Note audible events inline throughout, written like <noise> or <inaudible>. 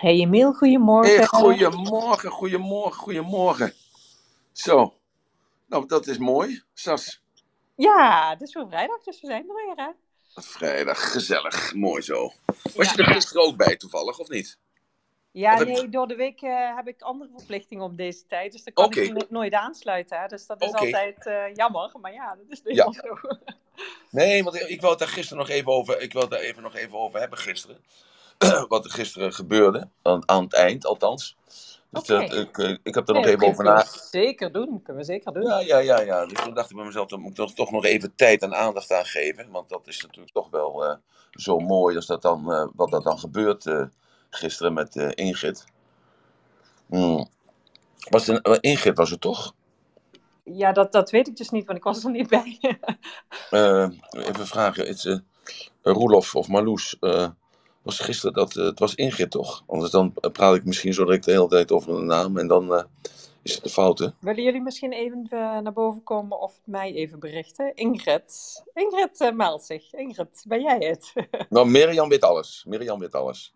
Hey Emiel, goedemorgen. Hey, goedemorgen, goedemorgen, goedemorgen. Zo, nou dat is mooi, Sas. Ja, het is weer vrijdag, dus we zijn er weer, hè? Vrijdag, gezellig, mooi zo. Was Ja. je er gisteren ook bij toevallig, of niet? Ja, nee, door de week eh, heb ik andere verplichtingen op deze tijd, dus dan kan ik no- nooit aansluiten, hè? Dus dat is altijd eh, jammer, maar ja, dat is Ja. wel zo. <laughs> Nee, want ik wou het daar gisteren nog even over, ik daar even nog even over hebben gisteren. <clears throat> Wat er gisteren gebeurde, aan, aan het eind althans. Dus dat, ik, eh, ik heb er Nee, nog even over kunnen na. we Zeker doen, kunnen we zeker doen. Ja, ja, ja, ja. Dus toen dacht ik bij mezelf, dan moet ik toch, toch nog even tijd en aandacht aan geven. Want dat is natuurlijk toch wel eh, zo mooi als dat dan, eh, wat dat dan gebeurt gisteren met eh, Ingrid. Hmm. Was het Ingrid was het toch? Ja, dat, dat weet ik dus niet, want ik was er niet bij. <laughs> Even vragen, het, eh, Roelof of Marloes, was gisteren dat, eh, het was Ingrid toch? Anders dan praat ik misschien zo direct de hele tijd over een naam en dan eh, is het de fout hè? Willen jullie misschien even eh, naar boven komen of mij even berichten? Ingrid. Ingrid eh, meldt zich. Ingrid, ben jij het? <laughs> Nou, Mirjam weet alles. Mirjam weet alles.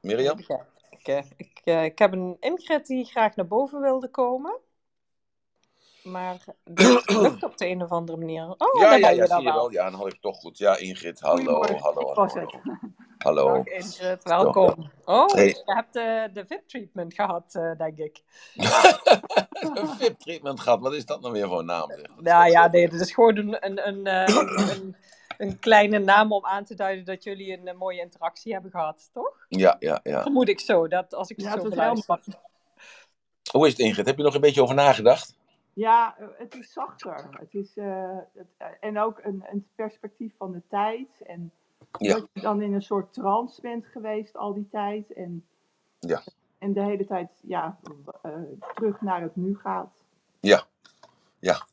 Mirjam? Ja, ik, eh, ik, eh, ik heb een Ingrid die graag naar boven wilde komen. Maar dat lukt op de een of andere manier. Oh, Ja, daar ja, ben ja, zie je wel. wel. Ja, dan had ik toch goed. Ja, Ingrid, hallo, hallo, ik hallo, hallo. Ingrid, welkom. Oh, Hey. je hebt de, de VIP-treatment gehad, eh, denk ik. <laughs> Een VIP-treatment gehad, wat is dat nou weer voor een naam? zeg? Nou ja, nee, dat is gewoon een, een, een, eh, een, een kleine naam om aan te duiden dat jullie een, eh, mooie interactie hebben gehad, toch? Ja, ja, ja. Vermoed ik zo, dat als ik het Ja, zo beluister. Hoe is het Ingrid? Heb je nog een beetje over nagedacht? Ja, eh, het is zachter. Het is, eh, het, eh, en ook een, een perspectief van de tijd. En Ja. dat je dan in een soort trance bent geweest al die tijd. En, Ja. en de hele tijd ja, terug naar het nu gaat. Ja. Ja.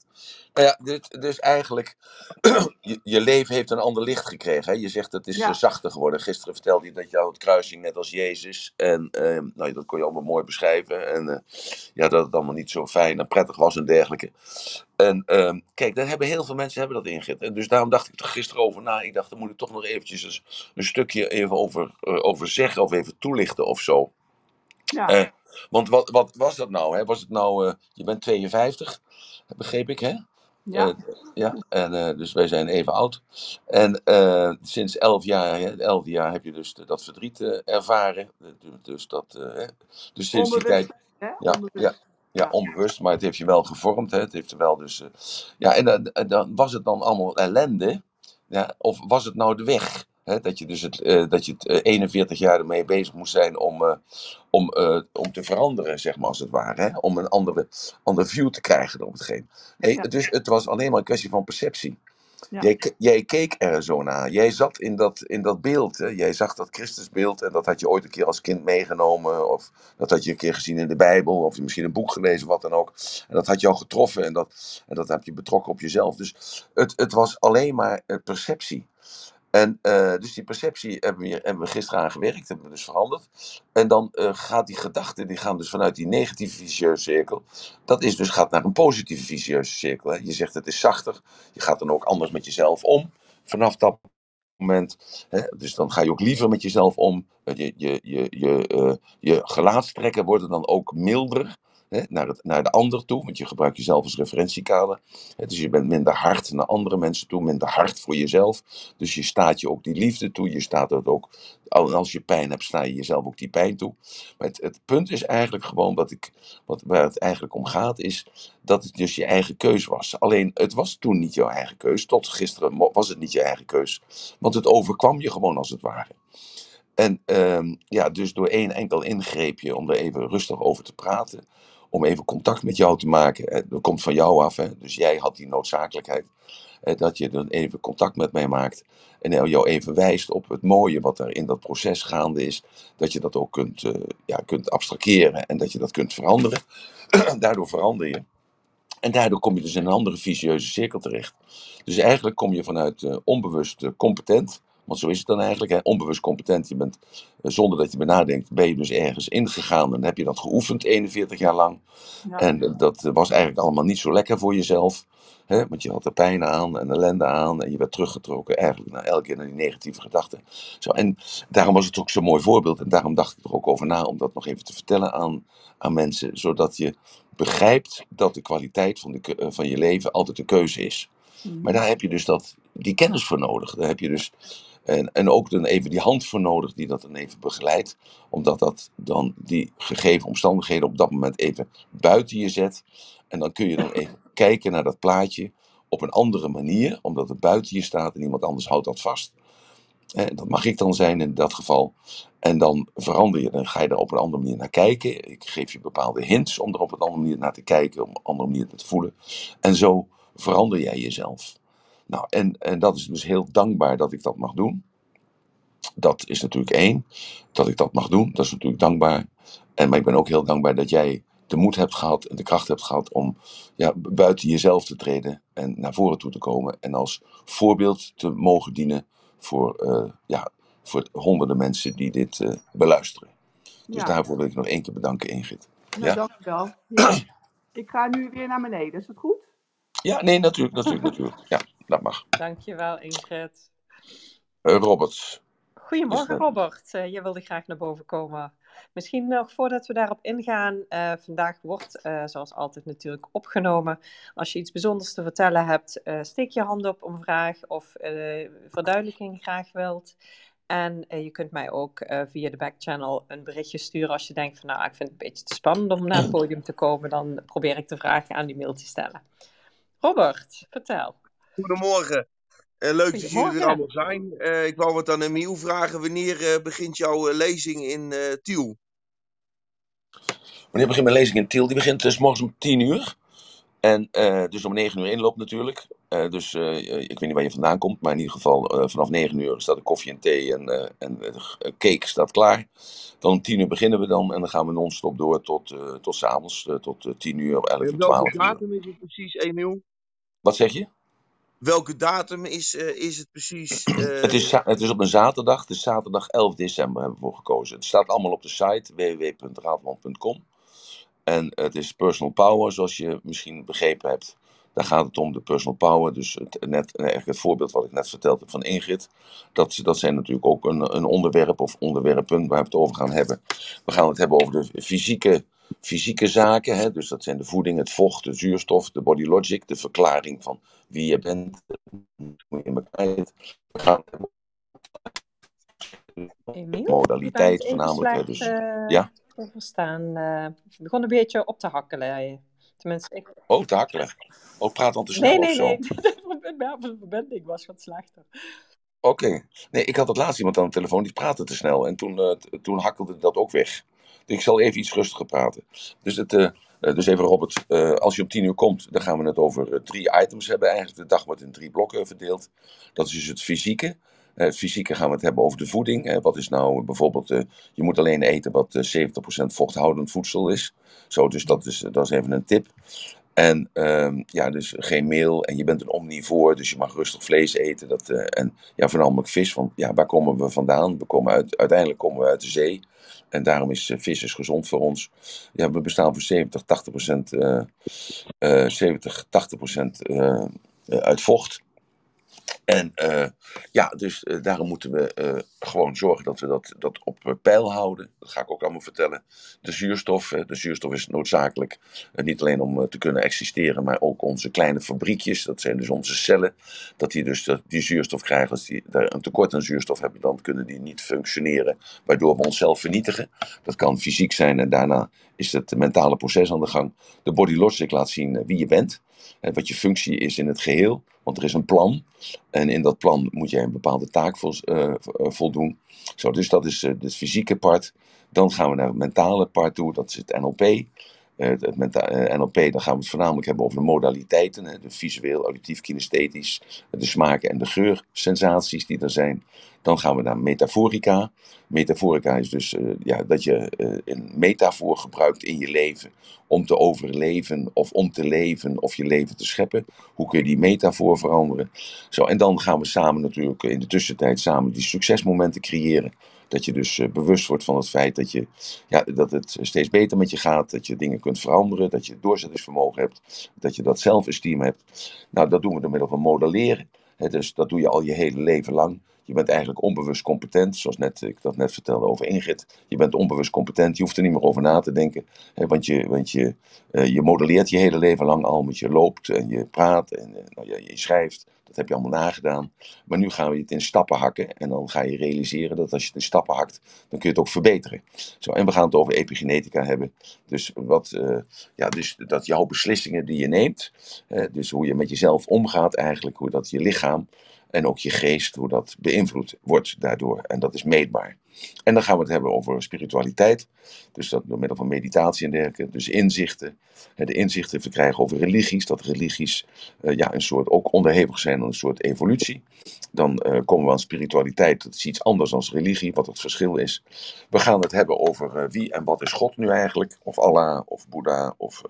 Nou ja, dus, dus eigenlijk, <clears throat> je, je leven heeft een ander licht gekregen. Hè? Je zegt het is Ja. eh, zachter geworden. Gisteren vertelde je dat jou het kruising net als Jezus. En eh, nou, dat kon je allemaal mooi beschrijven. En eh, ja, dat het allemaal niet zo fijn en prettig was en dergelijke. En ehm, kijk, daar hebben heel veel mensen hebben dat ingezet. En dus daarom dacht ik er gisteren over na. Ik dacht, daar moet ik toch nog eventjes een, een stukje even over, eh, over zeggen of even toelichten of zo. Ja, Eh, want wat, wat was dat nou? Hè? Was het nou, eh, je bent 52, begreep ik hè? ja. Eh, ja, en dus dus wij zijn even oud. En eh, sinds elf jaar, hè, elf jaar heb je dus dat verdriet eh, ervaren. Eh, Dus, dat, eh, hè. dus sinds die tijd, Onbewust, hè? ja, Onbewust. ja, ja, onbewust, maar het heeft je wel gevormd. Hè. Het heeft er wel dus, eh, ja, en dan- en dan was het dan allemaal ellende, ja, of was het nou de weg? Hè, dat je dus het, eh, dat je het eh, 41 jaar ermee bezig moest zijn om, eh, om, eh, om te veranderen, zeg maar als het ware. Hè? Om een andere, andere view te krijgen op hetgeen. Nee, Ja. Dus het was alleen maar een kwestie van perceptie. Ja. Jij, jij keek er zo naar. Jij zat in dat, in dat beeld. Hè? Jij zag dat Christusbeeld en dat had je ooit een keer als kind meegenomen. Of dat had je een keer gezien in de Bijbel. Of misschien een boek gelezen, wat dan ook. En dat had jou getroffen en dat, en dat heb je betrokken op jezelf. Dus het, het was alleen maar eh, perceptie. En eh, dus die perceptie hebben we, hebben we gisteren aan gewerkt, hebben we dus veranderd. En dan eh, gaat die gedachten, die gaan dus vanuit die negatieve vicieuze cirkel. Dat is dus gaat naar een positieve vicieuze cirkel. Je zegt het is zachter. Je gaat dan ook anders met jezelf om. Vanaf dat moment. Hè. Dus dan ga je ook liever met jezelf om. Eh, Je, je, je, je, eh, je gelaatstrekken worden dan ook milder. Naar, naar de ander toe, want je gebruikt jezelf als referentiekader. Dus je bent minder hard naar andere mensen toe, minder hard voor jezelf. Dus je staat je ook die liefde toe. Je staat het ook, al- als je pijn hebt, sta je jezelf ook die pijn toe. Maar het, het punt is eigenlijk gewoon wat ik, wat, waar het eigenlijk om gaat, is dat het dus je eigen keus was. Alleen het was toen niet jouw eigen keus. Tot gisteren was het niet je eigen keus. Want het overkwam je gewoon als het ware. En ehm, ja, dus door één enkel ingreepje, om er even rustig over te praten, om even contact met jou te maken, eh, dat komt van jou af, hè? dus jij had die noodzakelijkheid, eh, dat je dan even contact met mij maakt en jou even wijst op het mooie wat er in dat proces gaande is, dat je dat ook kunt, eh, ja, kunt abstraheren en dat je dat kunt veranderen. <clears throat> Daardoor verander je. En daardoor kom je dus in een andere vicieuze cirkel terecht. Dus eigenlijk kom je vanuit onbewust competent, Want zo is het dan eigenlijk. Hè? Onbewust competent. Je bent, eh, zonder dat je erbij nadenkt, ben je dus ergens ingegaan. En dan heb je dat geoefend 41 jaar lang. Ja. En eh, dat was eigenlijk allemaal niet zo lekker voor jezelf. Hè? Want je had er pijn aan en ellende aan. En je werd teruggetrokken eigenlijk naar elke keer naar die negatieve gedachten. Zo, en daarom was het ook zo'n mooi voorbeeld. En daarom dacht ik er ook over na om dat nog even te vertellen aan, aan mensen. Zodat je begrijpt dat de kwaliteit van, de, eh, van je leven altijd een keuze is. Mhm. Maar daar heb je dus dat, die kennis voor nodig. Daar heb je dus, en, en ook dan even die hand voor nodig die dat dan even begeleidt. Omdat dat dan die gegeven omstandigheden op dat moment even buiten je zet. En dan kun je dan even <laughs> kijken naar dat plaatje op een andere manier. Omdat het buiten je staat en iemand anders houdt dat vast. En dat mag ik dan zijn in dat geval. En dan verander je, dan ga je er op een andere manier naar kijken. Ik geef je bepaalde hints om er op een andere manier naar te kijken, op een andere manier te voelen. En zo verander jij jezelf. Nou, en, en dat is dus heel dankbaar dat ik dat mag doen. Dat is natuurlijk één, dat ik dat mag doen. Dat is natuurlijk dankbaar. En, maar ik ben ook heel dankbaar dat jij de moed hebt gehad en de kracht hebt gehad om ja, buiten jezelf te treden en naar voren toe te komen. En als voorbeeld te mogen dienen voor, eh, ja, voor honderden mensen die dit eh, beluisteren. Dus Ja. daarvoor wil ik nog één keer bedanken, Ingrid. Nou, Ja. dankjewel. Ja. <clears throat> Ik ga nu weer naar beneden, is dat goed? Ja, nee, natuurlijk, natuurlijk, natuurlijk. Ja, dat mag. Dankjewel, Ingrid. Eh, Robert, Goedemorgen, dat- Robert. Eh, je wilde graag naar boven komen. Misschien nog voordat we daarop ingaan. eh, vandaag wordt, eh, zoals altijd, natuurlijk opgenomen. Als je iets bijzonders te vertellen hebt, eh, steek je hand op om vraag of eh, verduidelijking graag wilt. En eh, je kunt mij ook eh, via de backchannel een berichtje sturen als je denkt van nou, ik vind het een beetje te spannend om naar het podium te komen. Dan probeer ik de vragen aan die mail te stellen. Robert, vertel. Goedemorgen. Eh, leuk dat jullie er allemaal zijn. Eh, ik wou wat aan Emiel vragen. Wanneer eh, begint jouw lezing in eh Tiel? Wanneer begint mijn lezing in Tiel? Die begint dus morgens om 10 uur. En eh, dus om 9 uur inloop natuurlijk. Eh, dus eh, ik weet niet waar je vandaan komt, maar in ieder geval vanaf 9 uur staat de koffie en thee en, eh, en de cake staat klaar. Dan om 10 uur beginnen we dan en dan gaan we non-stop door tot, eh tot s'avonds, uh, tot uh, 10 uur, 11 uur, En 12 welke uur. datum is het precies, Emiel? Wat zeg je? Welke datum is, uh, is het precies? Uh... Het, is, het is op een zaterdag, het is zaterdag 11 december hebben we voor gekozen. Het staat allemaal op de site www.raadland.com. En het is personal power, zoals je misschien begrepen hebt. Daar gaat het om, de personal power. Dus het, net, eigenlijk het voorbeeld wat ik net verteld heb van Ingrid. Dat, dat zijn natuurlijk ook een, een onderwerp of onderwerpen waar we het over gaan hebben. We gaan het hebben over de fysieke, fysieke zaken. Hè? Dus dat zijn de voeding, het vocht, de zuurstof, de body logic. De verklaring van wie je bent, hoe je in elkaar zit. We gaan modaliteit voornamelijk. Dus, eh, ja. te verstaan. eh, begon een beetje op te hakkelen. Tenminste, ik... Oh, te hakkelen. Oh, praat dan te snel Nee, nee, of zo. nee. <laughs> De verbinding was wat slechter. Oké. Nee, ik had het laatst iemand aan de telefoon die praatte te snel. En toen, t- toen hakkelde dat ook weg. Dus ik zal even iets rustiger praten. Dus, het, uh, uh, dus even Robert, als je om tien uur komt, dan gaan we het over drie items hebben. Eigenlijk de dag wordt in drie blokken verdeeld. Dat is dus het fysieke. Het fysieke gaan we het hebben over de voeding. Wat is nou bijvoorbeeld, je moet alleen eten wat uh, 70% vochthoudend voedsel is. Zo, dus dat is, dat is even een tip. En um, ja, dus geen meel. En je bent een omnivoor, dus je mag rustig vlees eten. Dat, uh, en ja, voornamelijk vis. Want ja, waar komen we vandaan? We komen uit, uiteindelijk komen we uit de zee. En daarom is uh, vis is gezond voor ons. Ja, we bestaan voor 70, 80 procent, uh, 70, 80 procent eh, uit vocht. En uh, ja, dus uh, daarom moeten we uh, gewoon zorgen dat we dat, dat op peil houden. Dat ga ik ook allemaal vertellen. De zuurstof, de zuurstof is noodzakelijk. niet alleen om te kunnen existeren, maar ook onze kleine fabriekjes. Dat zijn dus onze cellen. Dat die dus die zuurstof krijgen. Als die een tekort aan zuurstof hebben, dan kunnen die niet functioneren. Waardoor we onszelf vernietigen. Dat kan fysiek zijn en daarna is het mentale proces aan de gang. De body logic laat zien wie je bent. Wat je functie is in het geheel. Want er is een plan. En in dat plan moet jij een bepaalde taak vol, uh, voldoen. Zo, dus dat is het fysieke part. Dan gaan we naar het mentale part toe. Dat is het NLP. eh, het, eh, NLP, dan gaan we het voornamelijk hebben over de modaliteiten. Hè, de visueel, auditief, kinesthetisch, de smaken en de geursensaties die er zijn. Dan gaan we naar metaforica. Metaforica is dus eh, ja, dat je eh, een metafoor gebruikt in je leven om te overleven of om te leven of je leven te scheppen. Hoe kun je die metafoor veranderen? Zo, en dan gaan we samen natuurlijk in de tussentijd samen die succesmomenten creëren. Dat je dus eh, bewust wordt van het feit dat, je, ja, dat het steeds beter met je gaat. Dat je dingen kunt veranderen. Dat je doorzettingsvermogen hebt. Dat je dat zelfesteem hebt. Nou, dat doen we door middel van modelleren. Hè, dus dat doe je al je hele leven lang. Je bent eigenlijk onbewust competent, zoals net, ik dat net vertelde over Ingrid. Je bent onbewust competent, je hoeft er niet meer over na te denken. Hè, want je, want je, eh, je modelleert je hele leven lang al, want je loopt en je praat en eh, nou, je, je schrijft. Dat heb je allemaal nagedaan. Maar nu gaan we het in stappen hakken. En dan ga je realiseren dat als je het in stappen hakt, dan kun je het ook verbeteren. Zo, en we gaan het over epigenetica hebben. Dus, wat, eh, ja, dus dat jouw beslissingen die je neemt, dus hoe je met jezelf omgaat eigenlijk, hoe dat je lichaam en ook je geest, hoe dat beïnvloed wordt daardoor. En dat is meetbaar. En dan gaan we het hebben over spiritualiteit. Dus dat door middel van meditatie en dergelijke. Dus inzichten. De inzichten verkrijgen over religies. Dat religies eh, ja, een soort, ook onderhevig zijn aan een soort evolutie. Dan eh, komen we aan spiritualiteit. Dat is iets anders dan religie, wat het verschil is. We gaan het hebben over eh, wie en wat is God nu eigenlijk. Of Allah, of Boeddha, of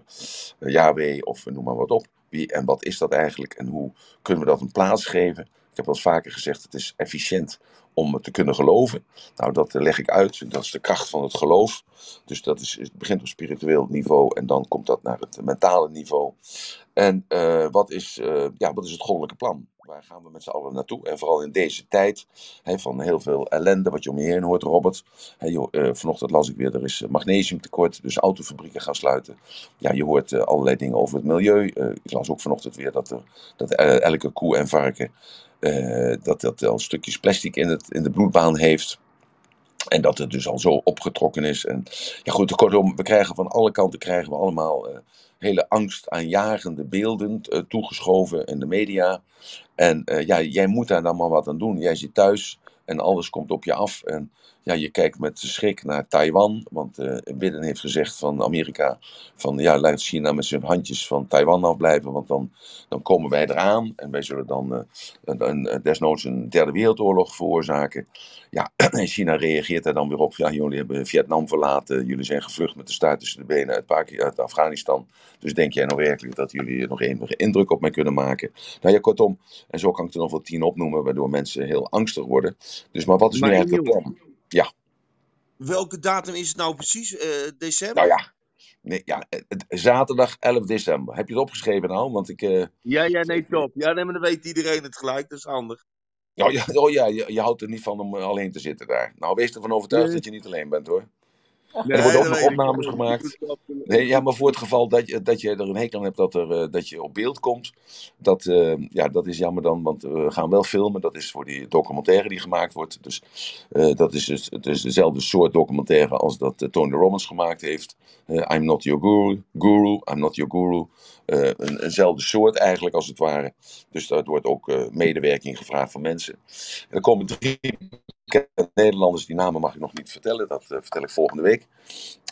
eh, Yahweh, of noem maar wat op. Wie en wat is dat eigenlijk en hoe kunnen we dat een plaats geven? Ik heb eens vaker gezegd, het is efficiënt om te kunnen geloven. Nou, dat leg ik uit. Dat is de kracht van het geloof. Dus dat is, het begint op spiritueel niveau en dan komt dat naar het mentale niveau. En eh, wat, is, eh, ja, wat is het goddelijke plan? Waar gaan we met z'n allen naartoe? En vooral in deze tijd van heel veel ellende, wat je om je heen hoort, Robert. Joh, eh, vanochtend las ik weer, er is magnesiumtekort, dus autofabrieken gaan sluiten. Ja, je hoort allerlei dingen over het milieu. Ik las ook vanochtend weer dat, dat elke koe en varken eh, dat dat al stukjes plastic in, het, in de bloedbaan heeft. En dat het dus al zo opgetrokken is. En ja, goed, kortom, we krijgen van alle kanten krijgen we allemaal eh, hele angstaanjagende beelden eh, toegeschoven in de media. En ja, jij moet daar dan maar wat aan doen. Jij zit thuis en alles komt op je af. En ja, je kijkt met schrik naar Taiwan. Want eh Biden heeft gezegd van Amerika: van ja, laat China met zijn handjes van Taiwan afblijven. Want dan, dan komen wij eraan. En wij zullen dan eh, een, een, een- desnoods een derde wereldoorlog veroorzaken. Ja, <clears throat> en China reageert daar dan weer op. Ja, jullie hebben Vietnam verlaten. Jullie zijn gevlucht met de staart tussen de benen uit, Paki- uit Afghanistan. Dus denk jij nou werkelijk dat jullie nog enige indruk op mij kunnen maken? Nou ja, kortom. En zo kan ik er nog wel tien opnoemen, waardoor mensen heel angstig worden. Dus maar wat is nu eigenlijk het plan? Ja, welke datum is het nou precies? Eh, december? nou ja. Nee, ja, het- zaterdag 11 december. Heb je het opgeschreven nou? Want ik. eh, Ja, ja, nee, top. Ja, nee, maar dan weet iedereen het gelijk. Dat is handig. oh ja, <laughs> oh ja je, je houdt er niet van om eh, alleen te zitten daar. Nou, wees ervan overtuigd Nee, dat je niet alleen bent hoor. Nee er worden ook nog opnames Ik gemaakt. Nee, ja, maar voor het geval dat je, dat je er een hekel aan hebt dat, er, eh, dat je op beeld komt, dat, eh, ja, dat is jammer dan, want we gaan wel filmen. Dat is voor die documentaire die gemaakt wordt. Dus eh, dat is, dus, het is dezelfde soort documentaire als dat eh, Tony Robbins gemaakt heeft. I'm not your guru, guru, I'm not your guru. Een, eenzelfde soort eigenlijk als het ware. Dus daar wordt ook medewerking gevraagd van mensen. En er komen drie Nederlanders, die namen mag ik nog niet vertellen, dat eh, vertel ik volgende week.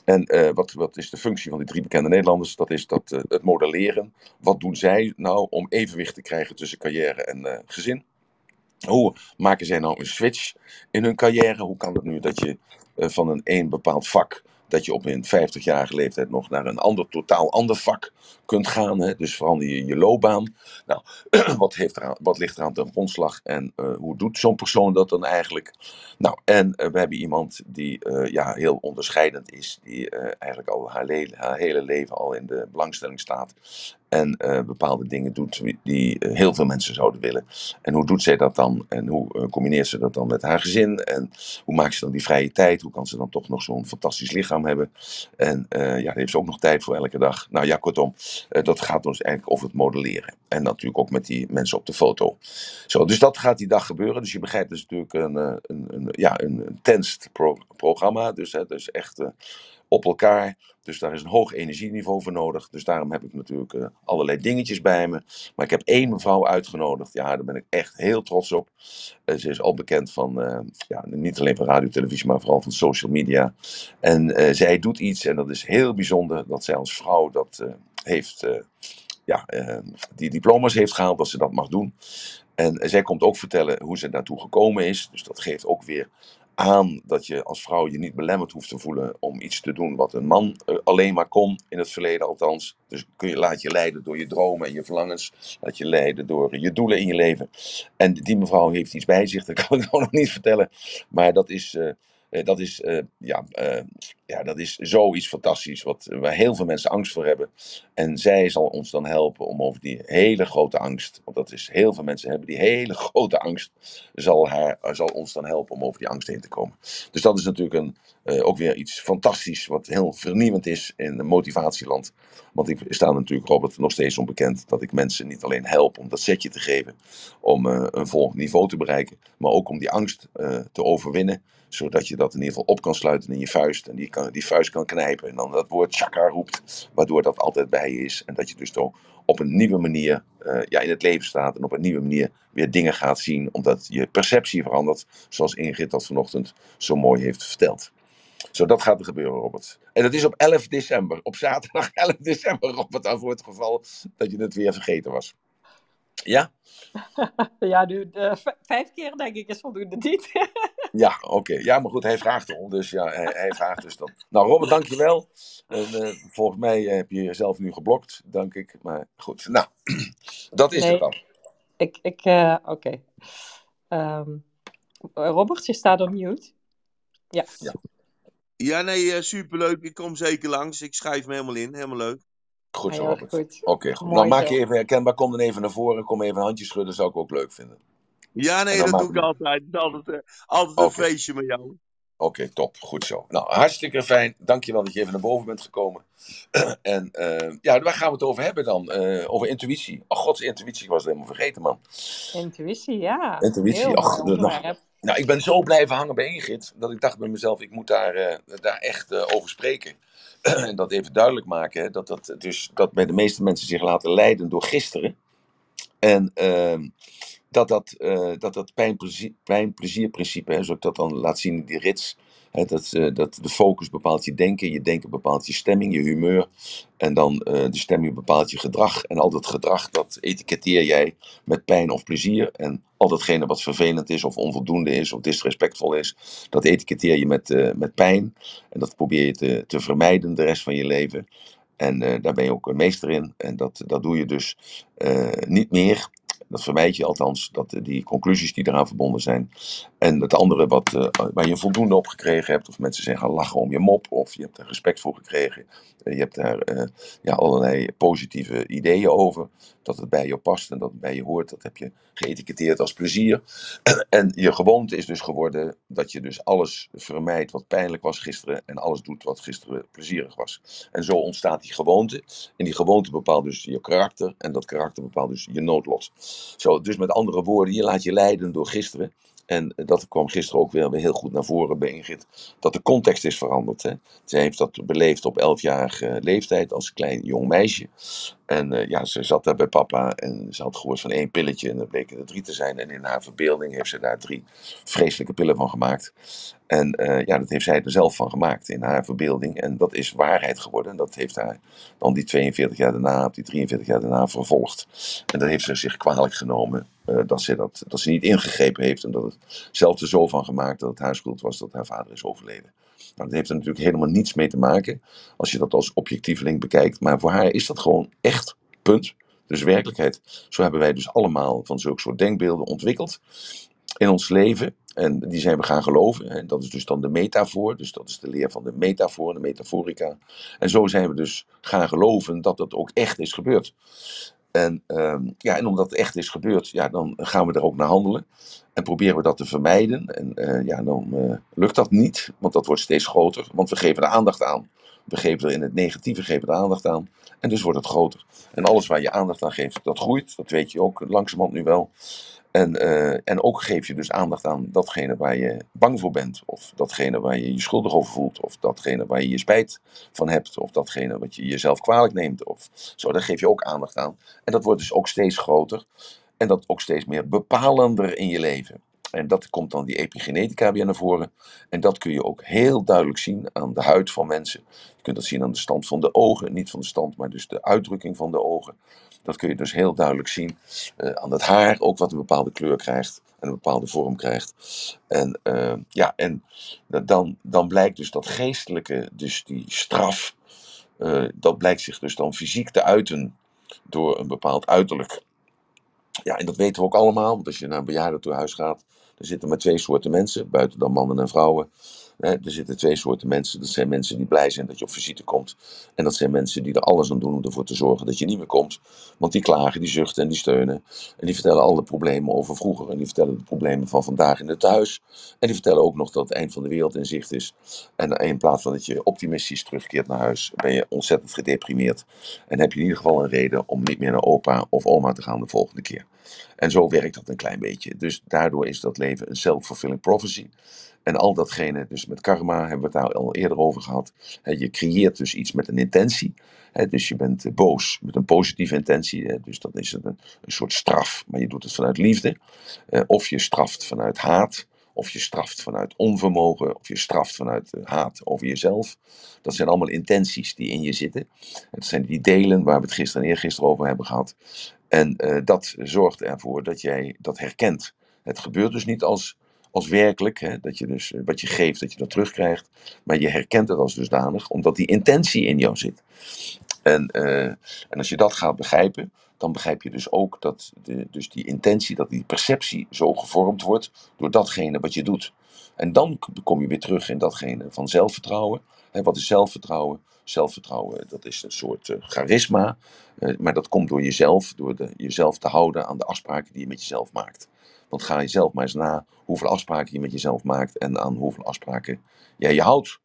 En eh, wat, wat is de functie van die drie bekende Nederlanders? Dat is dat, eh, het modelleren. Wat doen zij nou om evenwicht te krijgen tussen carrière en gezin? Hoe maken zij nou een switch in hun carrière? Hoe kan het nu dat je van een één bepaald vak, dat je op een 50-jarige leeftijd nog naar een ander, totaal ander vak kunt gaan? Hè? Dus verander je je loopbaan. Nou, <clears throat> wat, heeft eraan, wat ligt eraan ten grondslag en eh, hoe doet zo'n persoon dat dan eigenlijk? Nou, en eh, we hebben iemand die eh, ja, heel onderscheidend is, die eigenlijk al haar, le- haar hele leven al in de belangstelling staat. En bepaalde dingen doet die- heel veel mensen zouden willen. En hoe doet zij dat dan? En hoe combineert ze dat dan met haar gezin? En hoe maakt ze dan die vrije tijd? Hoe kan ze dan toch nog zo'n fantastisch lichaam hebben? En ja, heeft ze ook nog tijd voor elke dag. Nou ja, kortom, dat gaat ons eigenlijk over het modelleren. En natuurlijk ook met die mensen op de foto. Zo, dus dat gaat die dag gebeuren. Dus je begrijpt, het is natuurlijk een, eh, een, een, ja, een, pro- programma. Dus het is echt eh, op elkaar. Dus daar is een hoog energieniveau voor nodig. Dus daarom heb ik natuurlijk allerlei dingetjes bij me. Maar ik heb één mevrouw uitgenodigd. Ja, daar ben ik echt heel trots op. Ze is al bekend van, ja, niet alleen van radio, televisie, maar vooral van social media. En zij doet iets en dat is heel bijzonder dat zij als vrouw dat heeft, ja, die diploma's heeft gehaald, dat ze dat mag doen. En zij komt ook vertellen hoe ze daartoe gekomen is. Dus dat geeft ook weer aan dat je als vrouw je niet belemmerd hoeft te voelen om iets te doen wat een man eh, alleen maar kon, in het verleden althans. Dus kun je, laat je leiden door je dromen en je verlangens, laat je leiden door je doelen in je leven. En die mevrouw heeft iets bij zich, <laughs> dat kan ik nog niet vertellen, maar dat is... Uh, dat is, uh, ja, uh, ja, dat is zoiets fantastisch, wat, waar heel veel mensen angst voor hebben. En zij zal ons dan helpen om over die hele grote angst, want dat is heel veel mensen hebben die hele <laughs> grote angst, zal, haar, zal ons dan helpen om over die angst heen te komen. Dus dat is natuurlijk een, ook weer iets fantastisch, wat heel vernieuwend is in een motivatieland. Want ik sta natuurlijk, Robert, nog steeds onbekend dat ik mensen niet alleen help om dat setje te geven, om een volgend niveau te bereiken, maar ook om die angst te overwinnen zodat je dat in ieder geval op kan sluiten in je vuist. En die, kan, die vuist kan knijpen. En dan dat woord chakra roept. Waardoor dat altijd bij je is. En dat je dus toch op een nieuwe manier ja, in het leven staat. En op een nieuwe manier weer dingen gaat zien. Omdat je perceptie verandert. Zoals Ingrid dat vanochtend zo mooi heeft verteld. Zo, dat gaat er gebeuren, Robert. En dat is op 11 december. Op zaterdag <laughs> 11 december, Robert. Dan voor het geval dat je het weer vergeten was. Ja? <laughs> ja, nu uh, vijf keer denk ik is voldoende niet. <laughs> ja, oké. Ja, maar goed, hij vraagt erom. Dus ja, hij, hij, vraagt dus dan. Nou, Robert, dankjewel. En, uh, volgens mij heb je jezelf nu geblokt, dank ik. Maar goed, nou, <clears throat> dat is nee, het dan. Ik, ik uh, oké. Okay. Um, Robert, je staat op mute. Ja. Ja, ja nee, superleuk. Ik kom zeker langs. Ik schrijf me helemaal in. Helemaal leuk. Goed zo, Robert. Oké, okay, goed. Dan maak je even herkenbaar. Kom dan even naar voren. Kom even een handje schudden. Zou ik ook leuk vinden. Ja, nee, dat doe ik altijd. Het is altijd, uh, altijd okay. een feestje met jou. Oké, okay, top. Goed zo. Nou, hartstikke fijn. Dankjewel dat je even naar boven bent gekomen. <clears throat> en uh, ja, waar gaan we het over hebben dan? Uh, over intuïtie. Oh god, intuïtie was helemaal vergeten, man. Intuïtie, ja. Intuïtie. Heel Ach, nou, nou, ik ben zo blijven hangen bij Ingrid, dat ik dacht bij mezelf, ik moet daar, daar echt over spreken. <clears throat> en dat even duidelijk maken, hè, dat, dat, dus, dat bij de meeste mensen zich laten leiden door gisteren. En uh, dat dat, uh, dat, dat pijn-plezierprincipe, zoals ik dat dan laat zien in die rits, dat, uh, dat de focus bepaalt je denken, je denken bepaalt je stemming, je humeur. En dan uh, de stemming bepaalt je gedrag. En al dat gedrag, dat etiketteer jij met pijn of plezier. En al datgene wat vervelend is, of onvoldoende is, of disrespectvol is, dat etiketteer je met, uh, met pijn. En dat probeer je te, te vermijden de rest van je leven. En daar ben je ook een meester in. En dat, dat doe je dus niet meer. Dat vermijd je althans, dat, die conclusies die eraan verbonden zijn. En het andere wat, uh, waar je voldoende op gekregen hebt, of mensen gaan lachen om je mop, of je hebt er respect voor gekregen. Uh, je hebt daar uh, ja, allerlei positieve ideeën over, dat het bij je past en dat het bij je hoort. Dat heb je geëtiketteerd als plezier. <clears throat> en je gewoonte is dus geworden dat je dus alles vermijdt wat pijnlijk was gisteren en alles doet wat gisteren plezierig was. En zo ontstaat die gewoonte. En die gewoonte bepaalt dus je karakter en dat karakter bepaalt dus je noodlot. Zo, dus met andere woorden, je laat je leiden door gisteren. En dat kwam gisteren ook weer heel goed naar voren bij Ingrid. Dat de context is veranderd. Hè. Zij heeft dat beleefd op 11-jarige leeftijd als klein jong meisje. En uh, ja, ze zat daar bij papa en ze had gehoord van één pilletje en dat bleken er drie te zijn. En in haar verbeelding heeft ze daar drie vreselijke pillen van gemaakt. En uh, ja, dat heeft zij er zelf van gemaakt in haar verbeelding. En dat is waarheid geworden. En dat heeft haar dan die 42 jaar daarna, of die 43 jaar daarna vervolgd. En dat heeft ze zich kwalijk genomen. Uh, dat, ze dat, dat ze niet ingegrepen heeft. En dat het zelf zo van gemaakt dat het haar schuld was dat haar vader is overleden. Nou, dat heeft er natuurlijk helemaal niets mee te maken. Als je dat als objectieveling bekijkt. Maar voor haar is dat gewoon echt. Punt. Dus werkelijkheid. Zo hebben wij dus allemaal van zulke soort denkbeelden ontwikkeld in ons leven. En die zijn we gaan geloven. En dat is dus dan de metafoor. Dus dat is de leer van de metafoor, de metaforica. En zo zijn we dus gaan geloven dat dat ook echt is gebeurd. En, um, ja, en omdat het echt is gebeurd, ja, dan gaan we er ook naar handelen. En proberen we dat te vermijden. En uh, ja, dan uh, lukt dat niet, want dat wordt steeds groter. Want we geven er aandacht aan. We geven er in het negatieve geven er aandacht aan. En dus wordt het groter. En alles waar je aandacht aan geeft, dat groeit. Dat weet je ook langzamerhand nu wel. En, eh, en ook geef je dus aandacht aan datgene waar je bang voor bent. Of datgene waar je je schuldig over voelt. Of datgene waar je je spijt van hebt. Of datgene wat je jezelf kwalijk neemt. Of zo, daar geef je ook aandacht aan. En dat wordt dus ook steeds groter. En dat ook steeds meer bepalender in je leven. En dat komt dan die epigenetica weer naar voren. En dat kun je ook heel duidelijk zien aan de huid van mensen. Je kunt dat zien aan de stand van de ogen. Niet van de stand, maar dus de uitdrukking van de ogen. Dat kun je dus heel duidelijk zien uh, aan het haar, ook wat een bepaalde kleur krijgt en een bepaalde vorm krijgt. En, uh, ja, en dan, dan blijkt dus dat geestelijke, dus die straf, uh, dat blijkt zich dus dan fysiek te uiten door een bepaald uiterlijk. Ja, en dat weten we ook allemaal, want als je naar een bejaardentehuis gaat, er zitten maar twee soorten mensen, buiten dan mannen en vrouwen. Er zitten twee soorten mensen. Dat zijn mensen die blij zijn dat je op visite komt. En dat zijn mensen die er alles aan doen om ervoor te zorgen dat je niet meer komt. Want die klagen, die zuchten en die steunen. En die vertellen alle problemen over vroeger. En die vertellen de problemen van vandaag in het thuis. En die vertellen ook nog dat het eind van de wereld in zicht is. En in plaats van dat je optimistisch terugkeert naar huis, ben je ontzettend gedeprimeerd. En heb je in ieder geval een reden om niet meer naar opa of oma te gaan de volgende keer. En zo werkt dat een klein beetje. Dus daardoor is dat leven een self-fulfilling prophecy. En al datgene, dus met karma hebben we het daar al eerder over gehad. je creëert dus iets met een intentie. dus je bent eh, boos met een positieve intentie. dus dan is het een, soort straf, maar je doet het vanuit liefde. Eh, of je straft vanuit haat. Of je straft vanuit onvermogen. Of je straft vanuit eh, haat over jezelf. Dat zijn allemaal intenties die in je zitten. Het zijn die delen waar we het gisteren en eergisteren over hebben gehad. En dat zorgt ervoor dat jij dat herkent. Het gebeurt dus niet als als werkelijk, hè, dat je dus eh, wat je geeft, dat je dat terugkrijgt. Maar je herkent het als dusdanig, omdat die intentie in jou zit. En, uh, en als je dat gaat begrijpen, dan begrijp je dus ook dat dus die intentie, dat die perceptie zo gevormd wordt door datgene wat je doet. En dan kom je weer terug in datgene van zelfvertrouwen. Wat is zelfvertrouwen? Zelfvertrouwen, dat is een soort uh, charisma. Uh, maar dat komt door jezelf, door jezelf te houden aan de afspraken die je met jezelf maakt. Want ga je zelf maar eens na hoeveel afspraken je met jezelf maakt en aan hoeveel afspraken jij je houdt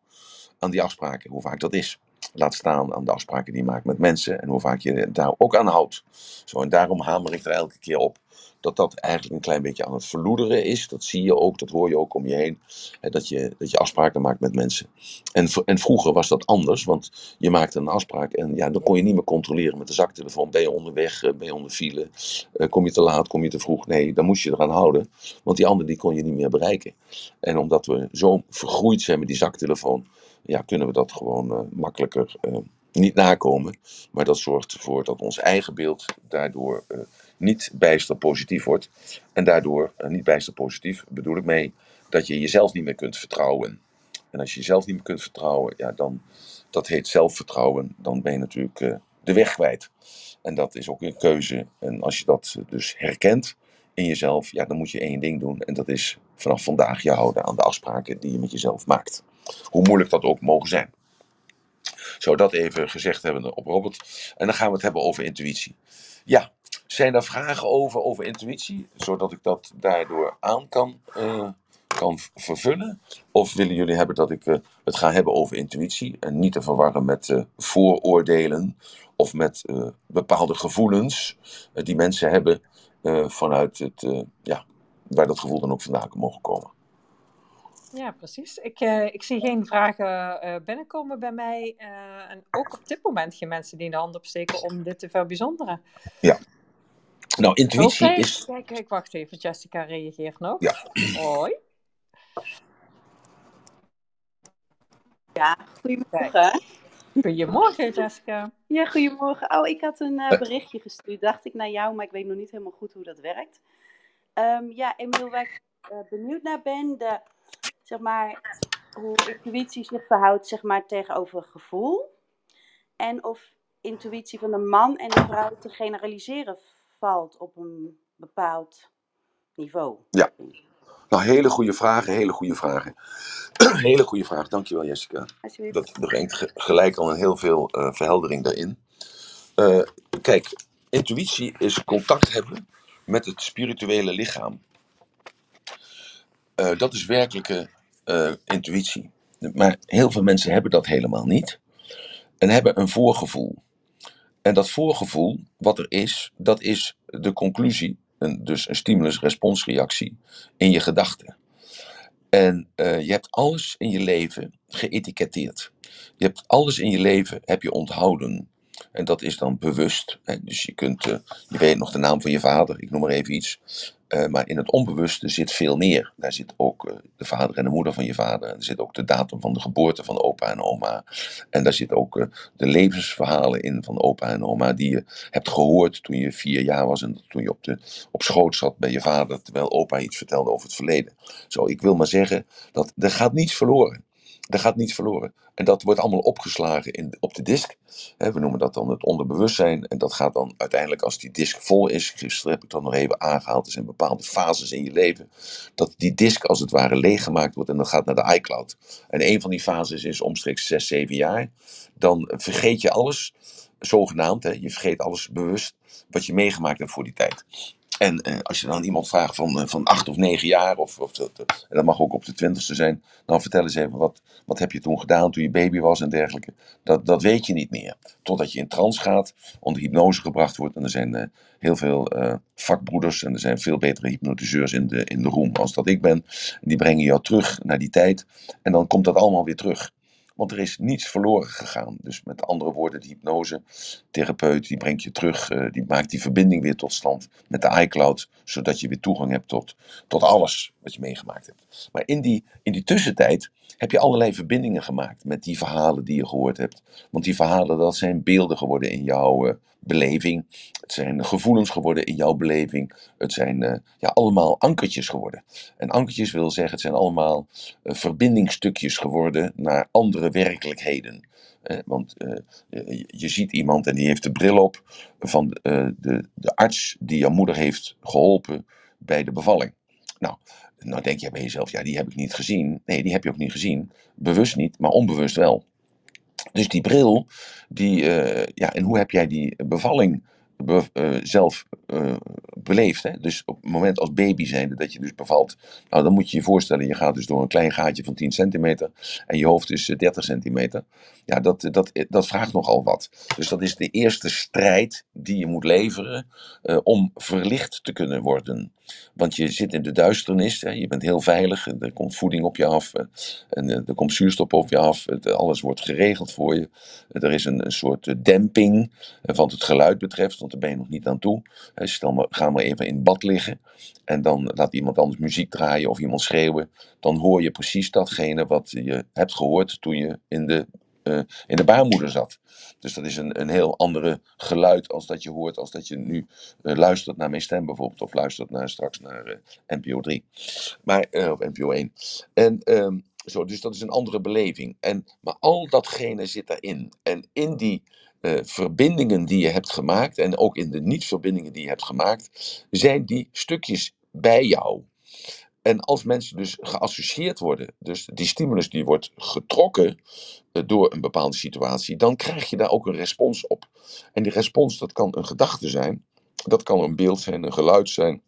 aan die afspraken, hoe vaak dat is. Laat staan aan de afspraken die je maakt met mensen en hoe vaak je daar ook aan houdt. Zo, en daarom hamer ik er elke keer op dat dat eigenlijk een klein beetje aan het verloederen is. Dat zie je ook, dat hoor je ook om je heen. Hè, dat, je, dat je afspraken maakt met mensen. En, en vroeger was dat anders, want je maakte een afspraak en ja, dan kon je niet meer controleren met de zaktelefoon. Ben je onderweg, eh, ben je onder file, eh, kom je te laat, kom je te vroeg? Nee, dan moest je eraan houden, want die andere die kon je niet meer bereiken. En omdat we zo vergroeid zijn met die zaktelefoon, ja, kunnen we dat gewoon uh, makkelijker niet nakomen. Maar dat zorgt ervoor dat ons eigen beeld daardoor niet bijster positief wordt. En daardoor, uh, niet bijster positief, bedoel ik mee, dat je jezelf niet meer kunt vertrouwen. En als je jezelf niet meer kunt vertrouwen, ja, dan, dat heet zelfvertrouwen, dan ben je natuurlijk uh, de weg kwijt. En dat is ook een keuze. En als je dat dus herkent in jezelf, ja, dan moet je één ding doen. En dat is vanaf vandaag je houden aan de afspraken die je met jezelf maakt. Hoe moeilijk dat ook mogen zijn. Zo dat even gezegd hebben op Robert. En dan gaan we het hebben over intuïtie. Ja, zijn er vragen over, over intuïtie? Zodat ik dat daardoor aan kan, uh, kan vervullen? Of willen jullie hebben dat ik uh, het ga hebben over intuïtie? En niet te verwarren met uh, vooroordelen of met bepaalde gevoelens die mensen hebben vanuit het, ja, waar dat gevoel dan ook vandaan kan mogen komen. Ja, precies. Ik, uh, ik zie geen vragen uh, binnenkomen bij mij. Uh, en ook op dit moment geen mensen die de hand opsteken om dit te verbijzonderen. Ja. Nou, intuïtie okay. is... Kijk, kijk, wacht even. Jessica reageert nog. Ja. Hoi. Ja, goedemorgen. Goedemorgen, Jessica. Ja, goedemorgen. Oh, ik had een berichtje gestuurd. Dacht ik naar jou, maar ik weet nog niet helemaal goed hoe dat werkt. Um, ja, Emiel, waar ik benieuwd naar ben... De zeg maar, hoe intuïtie zich verhoudt zeg maar, tegenover gevoel. En of intuïtie van de man en de vrouw te generaliseren valt op een bepaald niveau. Ja, nou hele goede vragen, hele goede vragen. <clears throat> hele goede vraag, dankjewel Jessica. Dat brengt gelijk al een heel veel uh, verheldering daarin. Uh, kijk, intuïtie is contact hebben met het spirituele lichaam. Uh, dat is werkelijke uh, intuïtie. Maar heel veel mensen hebben dat helemaal niet. En hebben een voorgevoel. En dat voorgevoel, wat er is, dat is de conclusie een, dus een stimulus-responsreactie in je gedachten. En uh, je hebt alles in je leven geëtiketteerd. Je hebt alles in je leven heb je onthouden. En dat is dan bewust. Hè? Dus je, kunt, uh, je weet nog de naam van je vader, ik noem maar even iets. Uh, maar in het onbewuste zit veel meer. Daar zit ook uh, de vader en de moeder van je vader. Er zit ook de datum van de geboorte van opa en oma. En daar zit ook uh, de levensverhalen in van opa en oma. Die je hebt gehoord toen je vier jaar was. En toen je op, de, op schoot zat bij je vader. Terwijl opa iets vertelde over het verleden. Zo, ik wil maar zeggen dat er gaat niets verloren. Er gaat niets verloren. En dat wordt allemaal opgeslagen in, op de disk. we noemen dat dan het onderbewustzijn. En dat gaat dan uiteindelijk, als die disk vol is, gisteren heb ik dat nog even aangehaald, er zijn bepaalde fases in je leven, dat die disk als het ware leeggemaakt wordt en dat gaat naar de iCloud. En een van die fases is omstreeks 6, 7 jaar. Dan vergeet je alles, zogenaamd, hè, je vergeet alles bewust, wat je meegemaakt hebt voor die tijd. En eh, als je dan iemand vraagt van, uh, van acht of negen jaar, of, of en dat mag ook op de twintigste zijn, dan vertel eens even wat, wat heb je toen gedaan toen je baby was en dergelijke. Dat, dat weet je niet meer. Totdat je in trance gaat, onder hypnose gebracht wordt. En er zijn uh, heel veel vakbroeders en er zijn veel betere hypnotiseurs in de, in de room als dat ik ben. Die brengen jou terug naar die tijd en dan komt dat allemaal weer terug. Want er is niets verloren gegaan. Dus met andere woorden, de hypnose-therapeut die brengt je terug, uh, die maakt die verbinding weer tot stand met de iCloud, zodat je weer toegang hebt tot, tot alles wat je meegemaakt hebt. Maar in die, in die tussentijd heb je allerlei verbindingen gemaakt met die verhalen die je gehoord hebt. Want die verhalen, dat zijn beelden geworden in jouw uh, beleving. Het zijn gevoelens geworden in jouw beleving. Het zijn uh, ja, allemaal ankertjes geworden. En ankertjes wil zeggen, het zijn allemaal uh, verbindingstukjes geworden naar andere werkelijkheden. Uh, want je, ziet iemand en die heeft de bril op van de, de arts die jouw moeder heeft geholpen bij de bevalling. Nou, nou denk je bij jezelf, ja, die heb ik niet gezien. Nee, die heb je ook niet gezien. Bewust niet, maar onbewust wel. Dus die bril, die, uh, ja, en hoe heb jij die bevalling be, uh, zelf uh, beleefd? Hè? Dus op het moment als baby zijnde dat je dus bevalt, nou dan moet je je voorstellen, je gaat dus door een klein gaatje van 10 centimeter en je hoofd is 30 centimeter. Ja, dat, dat, dat vraagt nogal wat. Dus dat is de eerste strijd die je moet leveren om verlicht te kunnen worden. Want je zit in de duisternis, hè, je bent heel veilig, er komt voeding op je af en er komt zuurstof op je af, alles wordt geregeld voor je. Er is een, een soort demping wat het geluid betreft, want ben je nog niet aan toe. Stel maar, ga maar even in bad liggen en dan laat iemand anders muziek draaien of iemand schreeuwen. Dan hoor je precies datgene wat je hebt gehoord toen je in de uh, in de baarmoeder zat. Dus dat is een, een heel andere geluid als dat je hoort als dat je nu uh, luistert naar mijn stem bijvoorbeeld. Of luistert naar, straks naar uh, NPO 3. Maar, of NPO 1. En um, zo, dus dat is een andere beleving. En, maar al datgene zit daarin. En in die verbindingen die je hebt gemaakt. En ook in de niet-verbindingen die je hebt gemaakt. Zijn die stukjes bij jou. En als mensen dus geassocieerd worden, dus die stimulus die wordt getrokken door een bepaalde situatie, dan krijg je daar ook een respons op. En die respons, dat kan een gedachte zijn, dat kan een beeld zijn, een geluid zijn,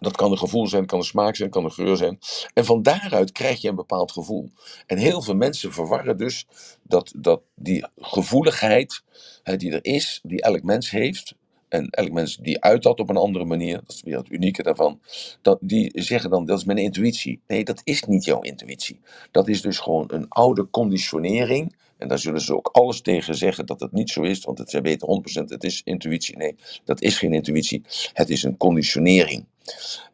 dat kan een gevoel zijn, kan een smaak zijn, kan een geur zijn. En van daaruit krijg je een bepaald gevoel. En heel veel mensen verwarren dus dat, dat die gevoeligheid hè, die er is, die elk mens heeft, en elk mens die uit dat op een andere manier, dat is weer het unieke daarvan, dat, die zeggen dan dat is mijn intuïtie. Nee, dat is niet jouw intuïtie. Dat is dus gewoon een oude conditionering. En daar zullen ze ook alles tegen zeggen dat het niet zo is, want het, weten 100% het is intuïtie. Nee, dat is geen intuïtie. Het is een conditionering.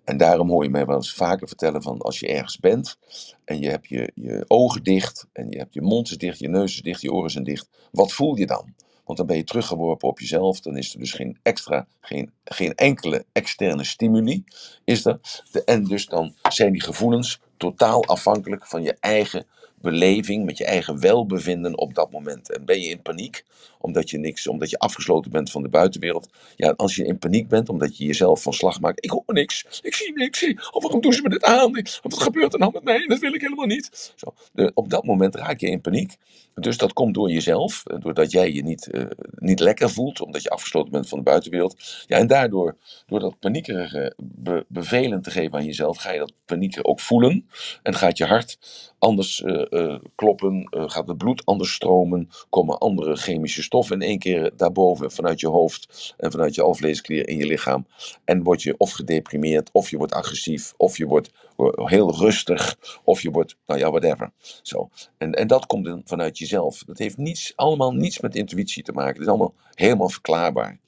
En daarom hoor je mij wel eens vaker vertellen van als je ergens bent en je hebt je, je ogen dicht en je hebt je mond is dicht, je neus is dicht, je oren zijn dicht. Wat voel je dan? Want dan ben je teruggeworpen op jezelf. Dan is er dus geen extra, geen, geen enkele externe stimuli. Is er. En dus dan zijn die gevoelens totaal afhankelijk van je eigen beleving, met je eigen welbevinden op dat moment. En ben je in paniek, omdat je niks, omdat je afgesloten bent van de buitenwereld. Ja, als je in paniek bent, omdat je jezelf van slag maakt. Ik hoor niks, ik zie niks. Of waarom doen ze me dit aan? Wat gebeurt er nou met mij? Dat wil ik helemaal niet. Zo, op dat moment raak je in paniek. Dus dat komt door jezelf, doordat jij je niet, uh, niet lekker voelt, omdat je afgesloten bent van de buitenwereld. Ja, en daardoor, door dat paniekerige be, bevelend te geven aan jezelf, ga je dat panieken ook voelen. En gaat je hart anders eh, eh, kloppen, eh, gaat het bloed anders stromen, komen andere chemische stoffen in één keer daarboven vanuit je hoofd en vanuit je alvleesklier in je lichaam. En word je of gedeprimeerd, of je wordt agressief, of je wordt eh, heel rustig, of je wordt, nou ja, whatever. Zo. En, en dat komt dan vanuit jezelf. Dat heeft niets, allemaal niets met intuïtie te maken. Het is allemaal helemaal verklaarbaar.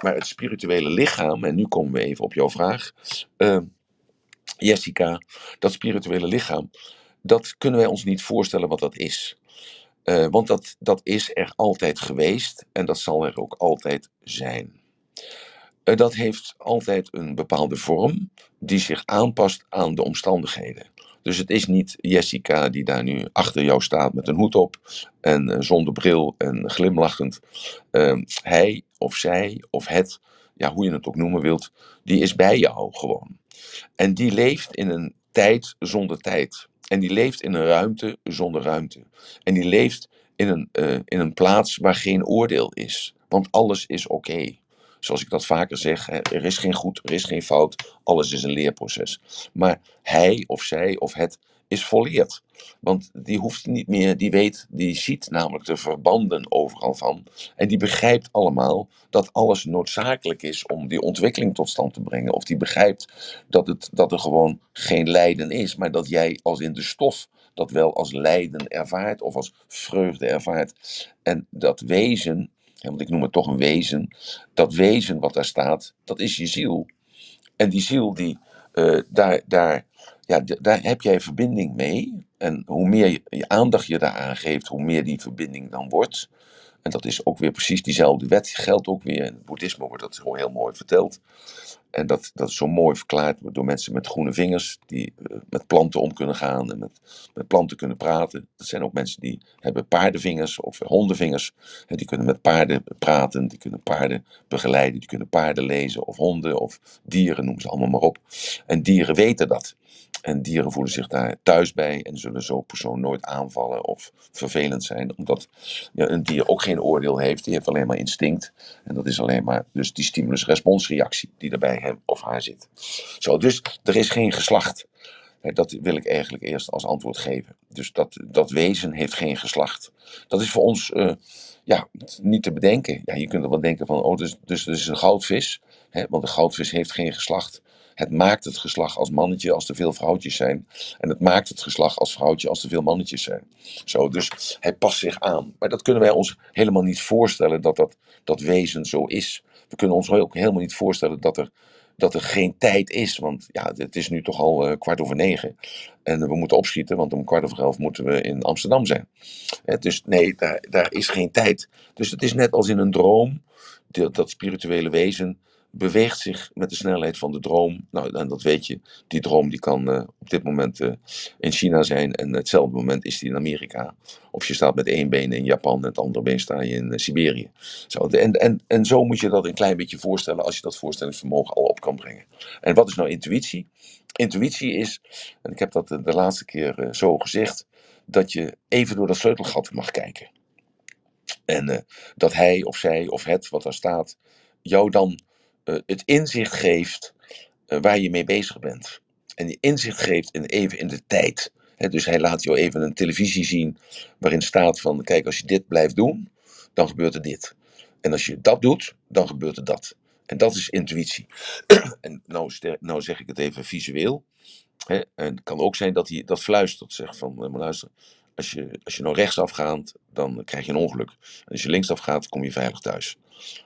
Maar het spirituele lichaam, en nu komen we even op jouw vraag, Jessica, dat spirituele lichaam, dat kunnen wij ons niet voorstellen wat dat is. Eh, want dat, dat is er altijd geweest en dat zal er ook altijd zijn. Eh, dat heeft altijd een bepaalde vorm die zich aanpast aan de omstandigheden. Dus het is niet Jessica die daar nu achter jou staat met een hoed op en eh, zonder bril en glimlachend. Ehm, hij of zij of het, ja, hoe je het ook noemen wilt, die is bij jou gewoon. En die leeft in een tijd zonder tijd. En die leeft in een ruimte zonder ruimte. En die leeft in een, eh, in een plaats waar geen oordeel is. Want alles is oké. Zoals ik dat vaker zeg, er is geen goed, er is geen fout, alles is een leerproces. Maar hij of zij of het is volleerd. Want die hoeft niet meer, die weet, die ziet namelijk de verbanden overal van. En die begrijpt allemaal dat alles noodzakelijk is om die ontwikkeling tot stand te brengen. Of die begrijpt dat, het, dat er gewoon geen lijden is, maar dat jij als in de stof dat wel als lijden ervaart of als vreugde ervaart. En dat wezen, want ik noem het toch een wezen, dat wezen wat daar staat, dat is je ziel. En die ziel, die, eh, daar, daar, ja, daar heb jij verbinding mee. En hoe meer je, je aandacht je daaraan geeft, hoe meer die verbinding dan wordt. En dat is ook weer precies diezelfde wet, geldt ook weer. In het boeddhisme wordt dat gewoon heel mooi verteld. En dat, dat is zo mooi verklaard door mensen met groene vingers, die eh, met planten om kunnen gaan en met, met planten kunnen praten. Dat zijn ook mensen die hebben paardenvingers of hondenvingers. En die kunnen met paarden praten, die kunnen paarden begeleiden, die kunnen paarden lezen of honden of dieren, noem ze allemaal maar op. En dieren weten dat. En dieren voelen zich daar thuis bij en zullen zo'n persoon nooit aanvallen of vervelend zijn, omdat ja, een dier ook geen oordeel heeft, die heeft alleen maar instinct. En dat is alleen maar dus die stimulus-responsreactie die er bij hem of haar zit. Zo, dus er is geen geslacht. Dat wil ik eigenlijk eerst als antwoord geven. Dus dat, dat wezen heeft geen geslacht. Dat is voor ons eh, ja, niet te bedenken. Ja, je kunt er wel denken van, oh, dus, dus is een goudvis. Hè, want een goudvis heeft geen geslacht. Het maakt het geslacht als mannetje als er veel vrouwtjes zijn. En het maakt het geslacht als vrouwtje als er veel mannetjes zijn. Zo, dus hij past zich aan. Maar dat kunnen wij ons helemaal niet voorstellen dat dat, dat wezen zo is. We kunnen ons ook helemaal niet voorstellen dat er, dat er geen tijd is. Want ja, het is nu toch al eh, kwart over negen. En we moeten opschieten, want om kwart over elf moeten we in Amsterdam zijn. Dus nee, daar, daar is geen tijd. Dus het is net als in een droom. Dat spirituele wezen beweegt zich met de snelheid van de droom. Nou, en dat weet je. Die droom die kan eh, op dit moment eh, in China zijn. En hetzelfde moment is die in Amerika. Of je staat met één been in Japan en het andere been sta je in eh, Siberië. Zo, en, en, en zo moet je dat een klein beetje voorstellen als je dat voorstellingsvermogen al op kan brengen. En wat is nou intuïtie? Intuïtie is, en ik heb dat de, de laatste keer zo gezegd, dat je even door dat sleutelgat mag kijken. En dat hij of zij of het wat daar staat, jou dan het inzicht geeft eh, waar je mee bezig bent. En die inzicht geeft in, even in de tijd. Dus hij laat jou even een televisie zien waarin staat van, kijk, als je dit blijft doen, dan gebeurt er dit. En als je dat doet, dan gebeurt er dat. En dat is intuïtie. <clears throat> en nou, nou zeg ik het even visueel. En het kan ook zijn dat hij dat fluistert. Zegt van, eh, maar luister, als je, als je nou rechtsaf gaat, dan krijg je een ongeluk. Als je linksaf gaat, kom je veilig thuis.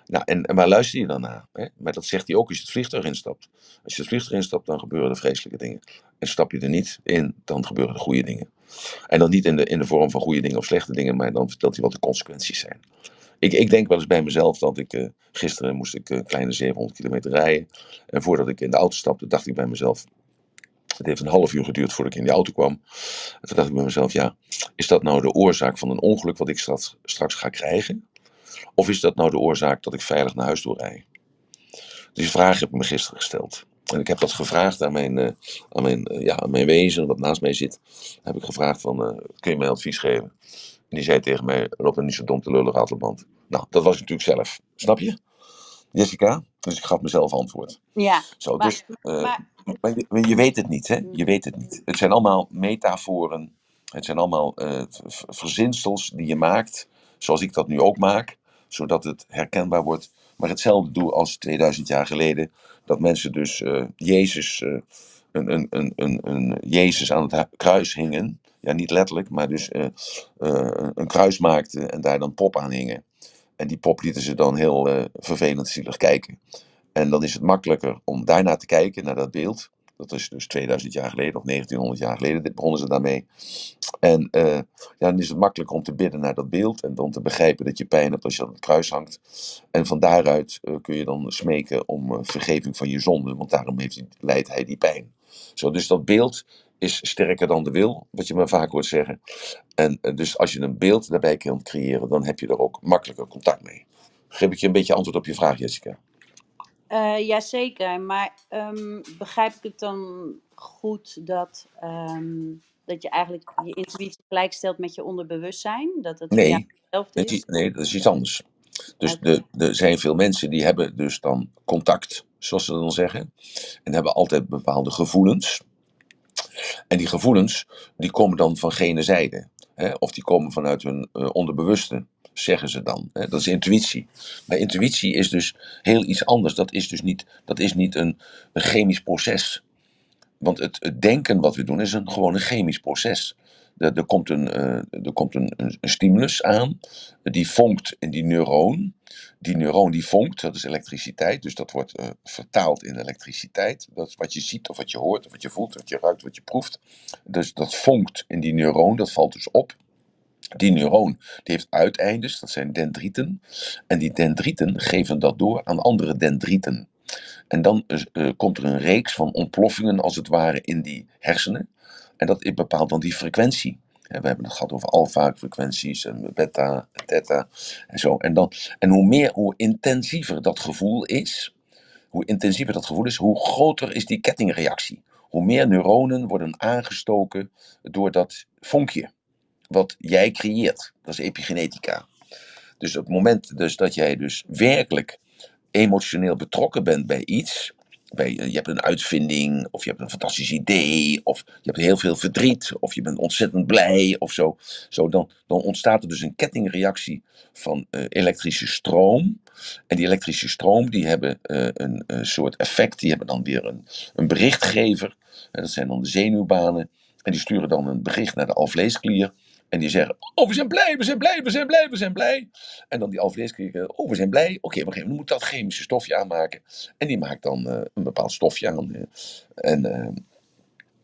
Nou, en, en waar luister je dan naar? Hè? Maar dat zegt hij ook als je het vliegtuig instapt. Als je het vliegtuig instapt, dan gebeuren er vreselijke dingen. En stap je er niet in, dan gebeuren er goede dingen. En dan niet in de, in de vorm van goede dingen of slechte dingen, maar dan vertelt hij wat de consequenties zijn. Ik, ik denk wel eens bij mezelf dat ik eh, gisteren moest ik een kleine 700 kilometer rijden. En voordat ik in de auto stapte, dacht ik bij mezelf. Het heeft een half uur geduurd voordat ik in die auto kwam. En toen dacht ik bij mezelf, ja, is dat nou de oorzaak van een ongeluk wat ik straks, ga krijgen? Of is dat nou de oorzaak dat ik veilig naar huis toe rij? Die vraag heb ik me gisteren gesteld. En ik heb dat gevraagd aan mijn, eh, aan mijn, eh, ja, aan mijn wezen, wat naast mij zit. Heb ik gevraagd van, eh, kun je mij advies geven? En die zei tegen mij, loop er niet zo dom te lullen, ratelband. Nou, dat was natuurlijk zelf. Snap je? Jessica? Dus ik gaf mezelf antwoord. Ja, Zo, maar, dus, eh, maar maar je, weet het niet, hè? Je weet het niet. Het zijn allemaal metaforen Het zijn allemaal eh, verzinsels die je maakt, zoals ik dat nu ook maak, zodat het herkenbaar wordt. Maar hetzelfde doe als 2000 jaar geleden, dat mensen dus eh, Jezus, een, een, een, een, een Jezus aan het kruis hingen. Ja, niet letterlijk, maar dus een kruis maakten en daar dan pop aan hingen. En die pop lieten ze dan heel eh, vervelend zielig kijken. En dan is het makkelijker om daarnaar te kijken, naar dat beeld. Dat is dus 2000 jaar geleden of 1900 jaar geleden, dit begonnen ze daarmee. En eh, ja, dan is het makkelijker om te bidden naar dat beeld en dan te begrijpen dat je pijn hebt als je aan het kruis hangt. En van daaruit eh, kun je dan smeken om vergeving van je zonde, want daarom heeft leidt hij die pijn. Zo, dus dat beeld is sterker dan de wil, wat je me vaak hoort zeggen. En eh, dus als je een beeld daarbij kunt creëren, dan heb je er ook makkelijker contact mee. Geef ik je een beetje antwoord op je vraag, Jessica? Eh jazeker, maar ehm, begrijp ik het dan goed dat, ehm, dat je eigenlijk je intuïtie gelijkstelt met je onderbewustzijn? Dat het Nee, hetzelfde dat is, nee, dat is iets anders. Dus de, er zijn veel mensen die hebben dus dan contact, zoals ze dan zeggen. En hebben altijd bepaalde gevoelens. En die gevoelens, die komen dan van gene zijde. Hè? Of die komen vanuit hun eh, onderbewuste, zeggen ze dan. Dat is intuïtie. Maar intuïtie is dus heel iets anders. Dat is dus niet, dat is niet een, chemisch proces. Want het, het denken wat we doen is een, gewoon een chemisch proces. Er, er komt, een, eh, er komt een, stimulus aan, die vonkt in die neuroon. Die neuroon die vonkt, dat is elektriciteit, dus dat wordt eh, vertaald in elektriciteit. Dat is wat je ziet of wat je hoort of wat je voelt, wat je ruikt, wat je proeft. Dus dat vonkt in die neuroon, dat valt dus op. Die neuroon die heeft uiteindes, dat zijn dendrieten. En die dendrieten geven dat door aan andere dendrieten. En dan eh, komt er een reeks van ontploffingen, als het ware, in die hersenen. En dat bepaalt dan die frequentie. We hebben het gehad over alfa-frequenties en beta, theta en zo. En, dan, en hoe meer, hoe intensiever dat gevoel is, hoe intensiever dat gevoel is, hoe groter is die kettingreactie. Hoe meer neuronen worden aangestoken door dat vonkje wat jij creëert. Dat is epigenetica. Dus op het moment dus dat jij dus werkelijk emotioneel betrokken bent bij iets, bij, eh, je hebt een uitvinding, of je hebt een fantastisch idee, of je hebt heel veel verdriet, of je bent ontzettend blij, of zo, zo dan, dan ontstaat er dus een kettingreactie van eh, elektrische stroom. En die elektrische stroom, die hebben eh, een, eh, soort effect, die hebben dan weer een, een berichtgever, en dat zijn dan de zenuwbanen, en die sturen dan een bericht naar de alvleesklier, en die zeggen, oh we zijn blij, we zijn blij, we zijn blij, we zijn blij. En dan die alvleesklier, oh we zijn blij, oké, we geven- we moeten dat chemische stofje aanmaken. En die maakt dan eh, een bepaald stofje aan. eh, en, eh,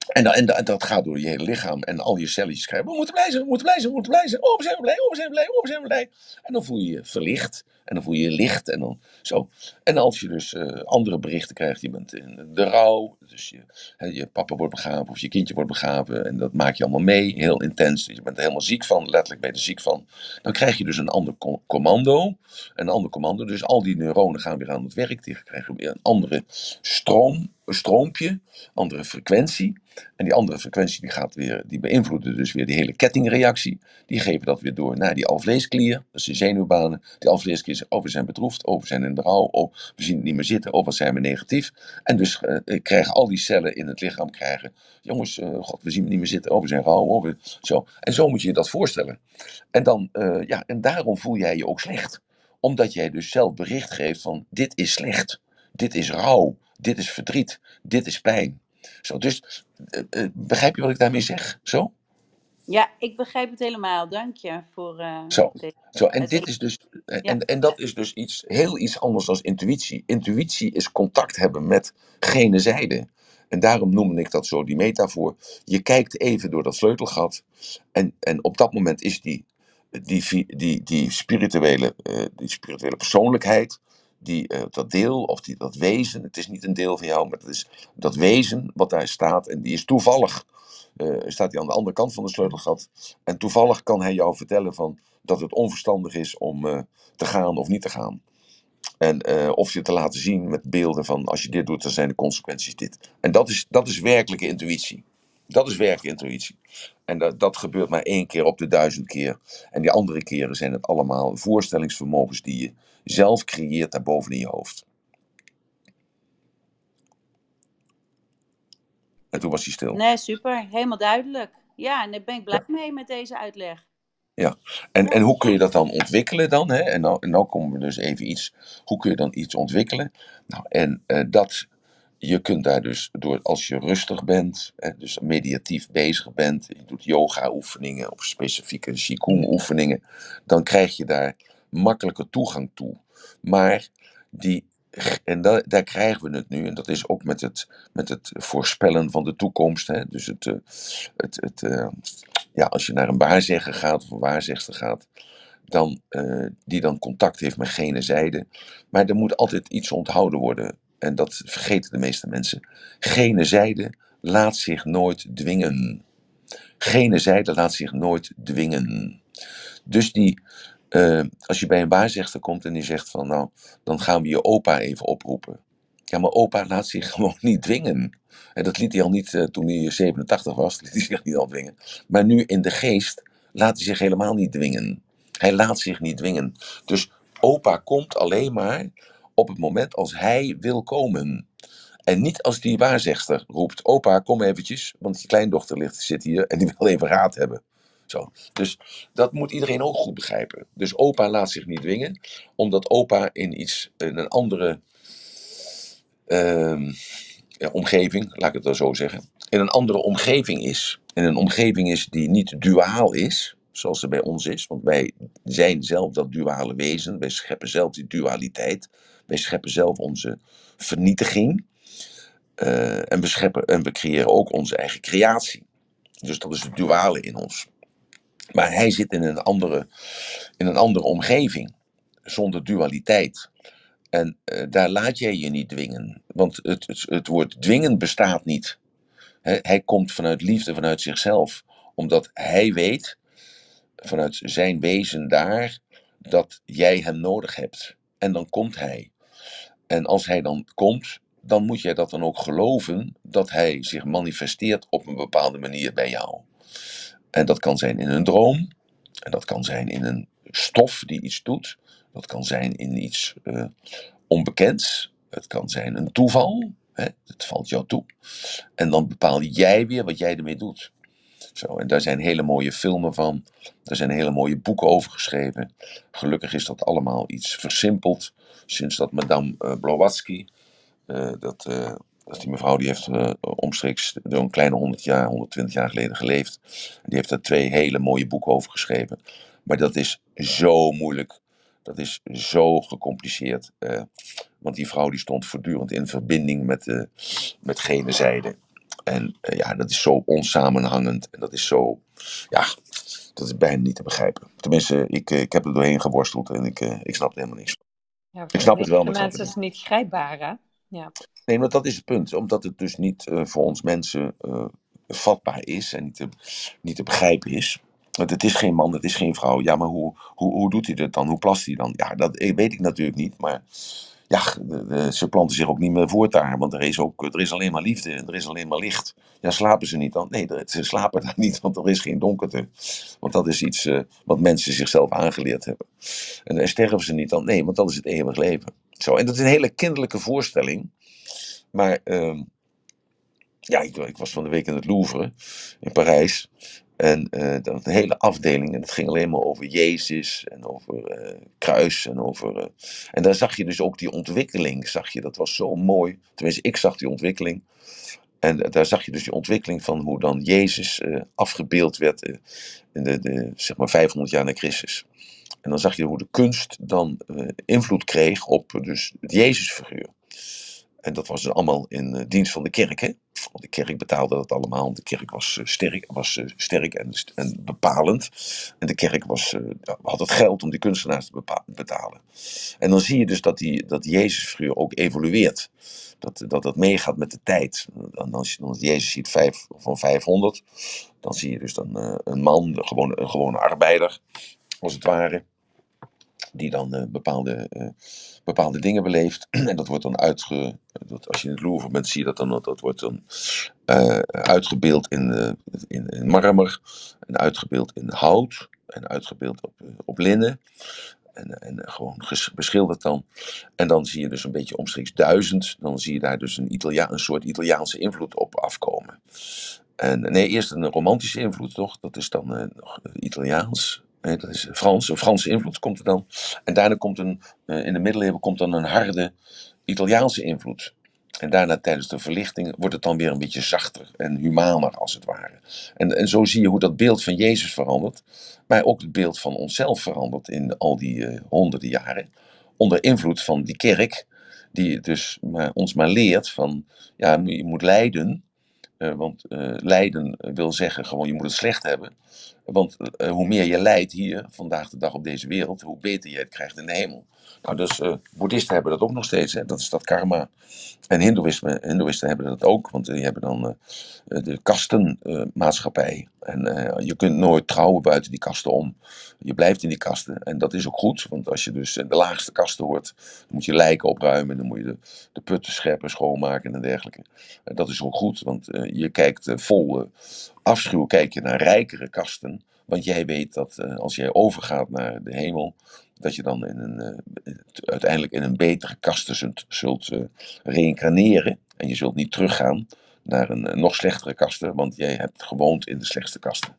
en, en, da- dat gaat door je hele lichaam en al je celletjes schrijven. We moeten blij zijn, we moeten blij zijn, we moeten blij zijn. Oh, we zijn blij, oh, we zijn blij, oh, we zijn blij. En dan voel je je verlicht. En dan voel je je licht. En dan zo. En als je dus andere berichten krijgt, je bent in de rouw. Dus je, je papa wordt begraven of je kindje wordt begraven. En dat maak je allemaal mee, heel intens. Je bent er helemaal ziek van, letterlijk ben je er ziek van. Dan krijg je dus een ander co- commando. Een ander commando. Dus al die neuronen gaan weer aan het werk. Die krijgen weer een andere stroom, een stroompje, andere frequentie. En die andere frequentie die gaat weer, die beïnvloeden dus weer die hele kettingreactie. Die geven dat weer door naar die alvleesklier, dat is de zenuwbanen. Die alvleesklier zegt, oh we zijn bedroefd, oh we zijn in de rouw, oh we zien het niet meer zitten, oh wat zijn we negatief. En dus eh, krijgen al die cellen in het lichaam krijgen, jongens, eh, god we zien het niet meer zitten, oh we zijn rauw, oh zo. En zo moet je je dat voorstellen. En dan, eh, ja, en daarom voel jij je ook slecht. Omdat jij dus zelf bericht geeft van, dit is slecht, dit is rouw, dit is verdriet, dit is pijn. Zo, dus eh, eh, begrijp je wat ik daarmee zeg? Zo? Ja, ik begrijp het helemaal. Dank je voor eh, Zo. deze Zo, en dit is dus, en, Ja. en, en dat is dus iets heel iets anders dan intuïtie. Intuïtie is contact hebben met gene zijde. En daarom noemde ik dat zo, die metafoor. Je kijkt even door dat sleutelgat. En, en op dat moment is die, die, vi- die, die, spirituele, eh, die spirituele persoonlijkheid, die, eh, dat deel of die, dat wezen, het is niet een deel van jou, maar het is dat wezen wat daar staat. En die is toevallig, eh, staat hij aan de andere kant van het sleutelgat. En toevallig kan hij jou vertellen van, dat het onverstandig is om eh, te gaan of niet te gaan. En of je te laten zien met beelden van als je dit doet, dan zijn de consequenties dit. En dat is, dat is werkelijke intuïtie. Dat is werkelijke intuïtie. En dat, dat gebeurt maar één keer op de duizend keer. En die andere keren zijn het allemaal voorstellingsvermogens die je zelf creëert daarboven in je hoofd. En toen was hij stil. Nee, super. Helemaal duidelijk. Ja, en daar ben ik blij mee met deze uitleg. Ja, en, en hoe kun je dat dan ontwikkelen dan? Hè? En, nou, en nou komen we dus even iets, hoe kun je dan iets ontwikkelen? Nou, en eh, dat, je kunt daar dus door, als je rustig bent, hè, dus mediatief bezig bent, je doet yoga oefeningen of specifieke qigong oefeningen, dan krijg je daar makkelijke toegang toe. Maar die, en da- daar krijgen we het nu, en dat is ook met het, met het voorspellen van de toekomst, hè? dus het, eh, het, het, eh, ja, als je naar een waarzegger gaat of een waarzegster gaat, dan, eh, die dan contact heeft met gene zijde. Maar er moet altijd iets onthouden worden. En dat vergeten de meeste mensen. Gene zijde laat zich nooit dwingen. Gene zijde laat zich nooit dwingen. Dus die, eh, als je bij een waarzegster komt en die zegt van nou, dan gaan we je opa even oproepen. Ja, maar opa laat zich <laughs> gewoon niet dwingen. En dat liet hij al niet eh, toen hij 87 was, liet hij zich niet al dwingen. Maar nu in de geest laat hij zich helemaal niet dwingen. Hij laat zich niet dwingen. Dus opa komt alleen maar op het moment als hij wil komen. En niet als die waarzegster roept: Opa, kom eventjes, want je kleindochter ligt, zit hier en die wil even raad hebben. Zo. Dus dat moet iedereen ook goed begrijpen. Dus opa laat zich niet dwingen, omdat opa in iets, in een andere ehm, omgeving, laat ik het dan zo zeggen, in een andere omgeving is. In een omgeving is die niet duaal is, zoals er bij ons is. Want wij zijn zelf dat duale wezen. Wij scheppen zelf die dualiteit. Wij scheppen zelf onze vernietiging. Eh, en, we scheppen, en we creëren ook onze eigen creatie. Dus dat is het duale in ons. Maar hij zit in een andere, in een andere omgeving, zonder dualiteit. En eh, daar laat jij je niet dwingen. Want het, het, het woord dwingen bestaat niet. Hij komt vanuit liefde, vanuit zichzelf. Omdat hij weet, vanuit zijn wezen daar, dat jij hem nodig hebt. En dan komt hij. En als hij dan komt, dan moet jij dat dan ook geloven dat hij zich manifesteert op een bepaalde manier bij jou. En dat kan zijn in een droom. En dat kan zijn in een stof die iets doet. Dat kan zijn in iets eh, onbekends. Het kan zijn een toeval. Hè? Het valt jou toe. En dan bepaal jij weer wat jij ermee doet. Zo, en daar zijn hele mooie filmen van. Daar zijn hele mooie boeken over geschreven. Gelukkig is dat allemaal iets versimpeld. Sinds dat Madame uh, Blavatsky, uh, dat, uh, dat die mevrouw die heeft omstreeks zo'n kleine 100 jaar, 120 jaar geleden geleefd. Die heeft daar twee hele mooie boeken over geschreven. Maar dat is zo moeilijk. Dat is zo gecompliceerd. Want die vrouw die stond voortdurend in verbinding met, uh, met gene zijde. En ja, dat is zo onsamenhangend. En dat is zo, ja, dat is bijna niet te begrijpen. Tenminste, ik, ik heb er doorheen geworsteld en ik, ik snap helemaal niks van. Ja, ik snap het wel, maar de mensen is het niet grijpbaar, hè? Ja. Nee, maar dat is het punt. Omdat het dus niet uh, voor ons mensen uh, vatbaar is en niet te, niet te begrijpen is. Want het is geen man, het is geen vrouw. Ja, maar hoe, hoe, hoe doet hij dat dan? Hoe plast hij dan? Ja, dat weet ik natuurlijk niet. Maar ja, de, de, ze planten zich ook niet meer voort daar. Want er is, ook, er is alleen maar liefde er is alleen maar licht. Ja, slapen ze niet dan? Nee, ze slapen <laughs> daar niet, want er is geen donkerte. Want dat is iets uh, wat mensen zichzelf aangeleerd hebben. En, en sterven ze niet dan? Nee, want dat is het eeuwig leven. Zo, en dat is een hele kinderlijke voorstelling. Maar uh, ja, ik, was van de week in het Louvre in Parijs. En uh, dat een hele afdeling. En het ging alleen maar over Jezus en over uh, kruis. En, over, uh, en daar zag je dus ook die ontwikkeling. Zag je, dat was zo mooi. Tenminste, ik zag die ontwikkeling. En daar zag je dus die ontwikkeling van hoe dan Jezus afgebeeld werd in de, de, zeg maar 500 jaar na Christus. En dan zag je hoe de kunst dan invloed kreeg op dus het Jezusfiguur. En dat was dus allemaal in uh, dienst van de kerk. Hè? De kerk betaalde dat allemaal. De kerk was uh, sterk, was, sterk en, en, bepalend. En de kerk was, had het geld om die kunstenaars te betalen. En dan zie je dus dat, die, dat Jezusfiguur ook evolueert. Dat, dat dat meegaat met de tijd. En als je dan Jezus ziet van 500, dan zie je dus dan een man, gewoon, een gewone arbeider, als het ware die dan uh, bepaalde, uh, bepaalde dingen beleeft. <clears throat> en dat wordt dan uitge... Als je in het Louvre bent, zie je dat dan. Dat, wordt dan uh, uitgebeeld in, in, in, marmer. En uitgebeeld in hout. En uitgebeeld op, op linnen. En, en gewoon beschilderd dan. En dan zie je dus een beetje omstreeks duizend. Dan zie je daar dus een, Italia een soort Italiaanse invloed op afkomen. En nee, eerst een romantische invloed, toch? Dat is dan eh, nog Italiaans. Nee, dat is Frans. Een Franse invloed komt er dan. En daarna komt een, eh, in de middeleeuwen komt dan een harde Italiaanse invloed. En daarna tijdens de verlichting wordt het dan weer een beetje zachter en humaner als het ware. En, en zo zie je hoe dat beeld van Jezus verandert. Maar ook het beeld van onszelf verandert in al die eh, honderden jaren. Onder invloed van die kerk, die dus maar, ons maar leert van, ja, je moet lijden. Eh, want eh, lijden wil zeggen gewoon, je moet het slecht hebben. Want eh, hoe meer je lijdt hier, vandaag de dag op deze wereld, hoe beter je het krijgt in de hemel. Nou, dus eh, boeddhisten hebben dat ook nog steeds, hè? dat is dat karma. En hindoeïsme, hindoeïsten hebben dat ook, want die hebben dan eh, de kastenmaatschappij. en eh, je kunt nooit trouwen buiten die kasten om. Je blijft in die kasten. En dat is ook goed, want als je dus de laagste kasten hoort, dan moet je lijken opruimen, dan moet je de, de putten scherpen schoonmaken en dergelijke. Dat is ook goed, want eh, je kijkt eh, vol eh, afschuw kijk je naar rijkere kasten. Want jij weet dat eh, als jij overgaat naar de hemel, dat je dan in een, eh, uiteindelijk in een betere kasten zult, zult eh, reïncarneren. En je zult niet teruggaan naar een nog slechtere kasten, want jij hebt gewoond in de slechtste kasten.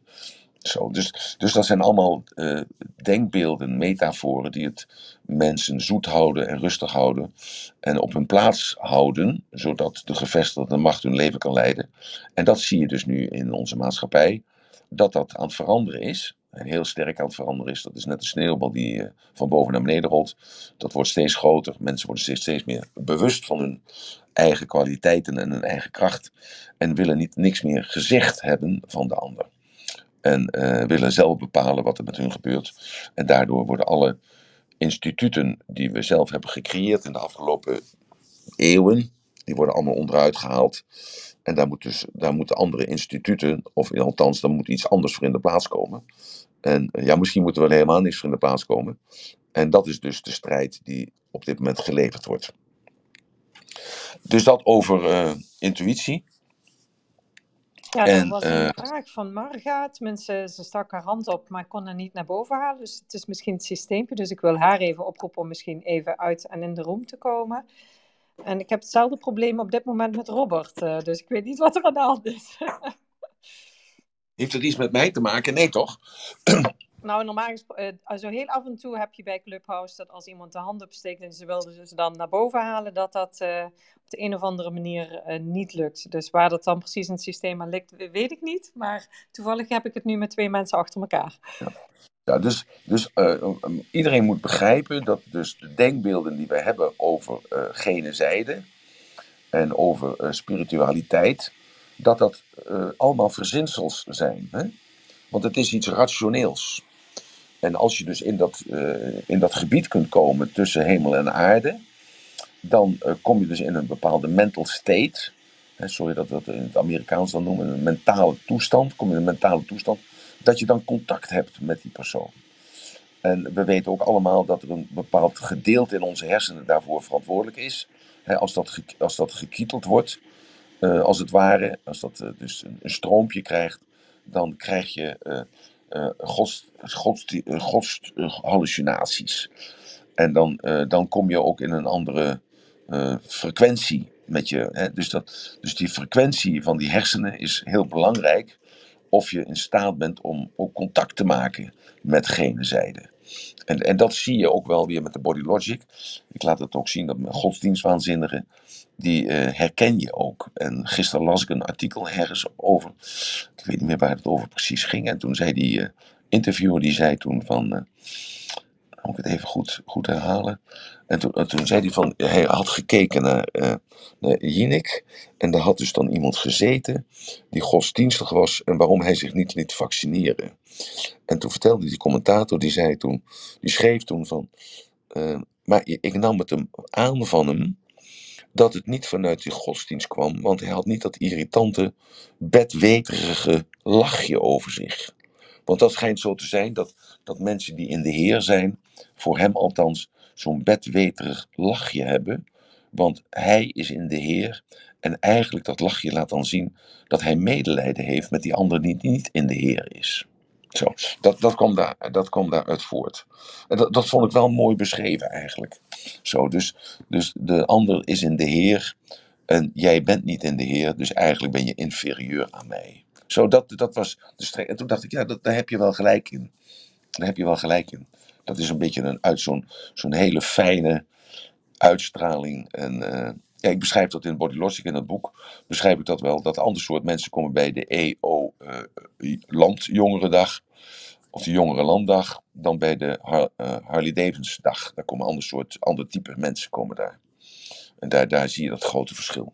Zo, dus, dus dat zijn allemaal eh, denkbeelden, metaforen die het mensen zoet houden en rustig houden. En op hun plaats houden, zodat de gevestigde macht hun leven kan leiden. En dat zie je dus nu in onze maatschappij, dat dat aan het veranderen is. En heel sterk aan het veranderen is. Dat is net een sneeuwbal die eh, van boven naar beneden rolt. Dat wordt steeds groter. Mensen worden steeds, meer bewust van hun eigen kwaliteiten en hun eigen kracht. En willen niet niks meer gezegd hebben van de ander. En eh, willen zelf bepalen wat er met hun gebeurt. En daardoor worden alle instituten die we zelf hebben gecreëerd in de afgelopen eeuwen, die worden allemaal onderuit gehaald. En daar, moet dus, daar moeten andere instituten, of althans, daar moet iets anders voor in de plaats komen. En eh, ja, misschien moet er wel helemaal niks voor in de plaats komen. En dat is dus de strijd die op dit moment geleverd wordt. Dus dat over eh, intuïtie. Ja, er En, was eh, een vraag van Marga. Tenminste, ze stak haar hand op, maar kon haar niet naar boven halen. Dus het is misschien het systeempje. Dus ik wil haar even oproepen om misschien even uit en in de room te komen. En ik heb hetzelfde probleem op dit moment met Robert. eh, dus ik weet niet wat er aan de hand is. <laughs> Heeft dat iets met mij te maken? Nee, toch? <clears throat> nou, normaal gesproken, uh, zo heel af en toe heb je bij Clubhouse dat als iemand de hand opsteekt en ze wilde ze dan naar boven halen, dat dat eh, op de een of andere manier eh, niet lukt. Dus waar dat dan precies in het systeem aan ligt, weet ik niet. Maar toevallig heb ik het nu met twee mensen achter elkaar. Ja. Dus dus um, iedereen moet begrijpen dat dus de denkbeelden die we hebben over uh, gene en over uh, spiritualiteit, dat dat allemaal verzinsels zijn. Hè? Want het is iets rationeels. En als je dus in dat, in dat gebied kunt komen tussen hemel en aarde, dan kom je dus in een bepaalde mental state. Hè, sorry dat we dat in het Amerikaans dan noemen, een mentale toestand. Kom je in een mentale toestand dat je dan contact hebt met die persoon. En we weten ook allemaal dat er een bepaald gedeelte in onze hersenen daarvoor verantwoordelijk is. Als, dat als dat gekieteld wordt, uh, als het ware, als dat uh, dus een, een, stroompje krijgt, dan krijg je uh, gods, gods, gods hallucinaties. En dan, dan kom je ook in een andere frequentie met je. Dus, dat, dus die frequentie van die hersenen is heel belangrijk of je in staat bent om ook contact te maken met gene zijde. En, en dat zie je ook wel weer met de body logic. Ik laat het ook zien dat godsdienstwaanzinnigen, die uh, herken je ook. En gisteren las ik een artikel ergens over, ik weet niet meer waar het over precies ging. En toen zei die uh, interviewer, die zei toen van, uh, moet ik het even goed, goed herhalen. En toen, toen zei hij van, hij had gekeken naar, uh, Jinek. En daar had dus dan iemand gezeten die godsdienstig was en waarom hij zich niet liet vaccineren. En toen vertelde die commentator, die zei toen, die schreef toen van, uh, maar ik nam het hem aan van hem dat het niet vanuit die godsdienst kwam, want hij had niet dat irritante, bedweterige lachje over zich. Want dat schijnt zo te zijn dat, dat mensen die in de Heer zijn, voor hem althans, zo'n bedweterig lachje hebben. Want hij is in de Heer. En eigenlijk dat lachje laat dan zien dat hij medelijden heeft met die ander die niet in de Heer is. Zo, dat, dat, kwam daar, dat kwam daaruit voort. En dat, dat vond ik wel mooi beschreven eigenlijk. Zo, dus, dus de ander is in de Heer en jij bent niet in de Heer, dus eigenlijk ben je inferieur aan mij. Zo, dat, dat was de streng. En toen dacht ik, ja, dat, daar heb je wel gelijk in. Daar heb je wel gelijk in. Dat is een beetje een, uit zo'n zo'n hele fijne uitstraling. En eh, ja, ik beschrijf dat in Body Logic in het boek. Beschrijf ik dat wel. Dat ander soort mensen komen bij de EO eh Landjongerendag. Of de Jongere Landdag. Dan bij de Har eh, Harley Davidson dag. Daar komen ander soort, ander type mensen komen daar. En daar, daar zie je dat grote verschil.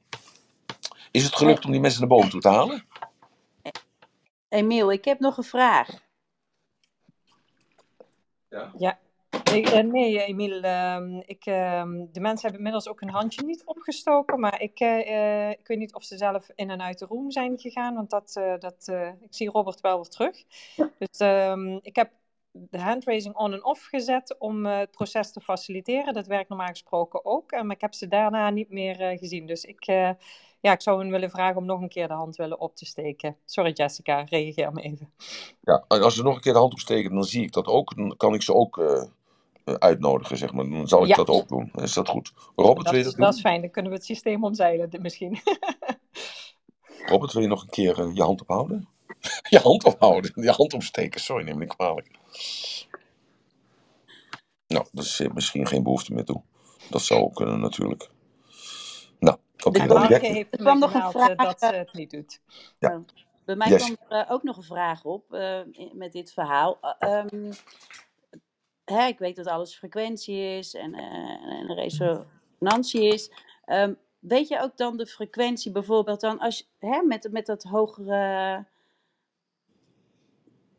Is het gelukt om die mensen naar boven toe te halen? Emiel, ik heb nog een vraag. Ja, ik, eh, nee, Emiel. ehm, ik, ehm, de mensen hebben inmiddels ook hun handje niet opgestoken. Maar ik, eh, eh, ik weet niet of ze zelf in en uit de room zijn gegaan. Want dat, eh, dat, eh, ik zie Robert wel weer terug. Dus ehm, ik heb de handraising on en off gezet om eh, het proces te faciliteren. Dat werkt normaal gesproken ook. Maar ik heb ze daarna niet meer eh, gezien. Dus ik, eh, ja, ik zou hen willen vragen om nog een keer de hand willen op te steken. Sorry Jessica, reageer me even. Ja, als ze nog een keer de hand opsteken, dan zie ik dat ook. Dan kan ik ze ook eh, uitnodigen, zeg maar. Dan zal ik Ja. dat ook doen. Is dat goed? Robert, Dat wil dat dat is fijn, dan kunnen we het systeem omzeilen misschien. <laughs> Robert, wil je nog een keer eh, je hand ophouden? <laughs> je hand ophouden, je hand opsteken. Sorry, neem me niet kwalijk. Nou, dat is misschien geen behoefte meer toe. Dat zou ook kunnen natuurlijk. Oké. Er dan heeft Er kwam nog een vraag, dat ze het niet doet. Ja. Bij mij Yes. kwam er eh, ook nog een vraag op eh, met dit verhaal. Eh, ehm, hè, ik weet dat alles frequentie is en, eh, en resonantie is. Ehm, weet je ook dan de frequentie bijvoorbeeld dan als je- hè, met, met dat hogere,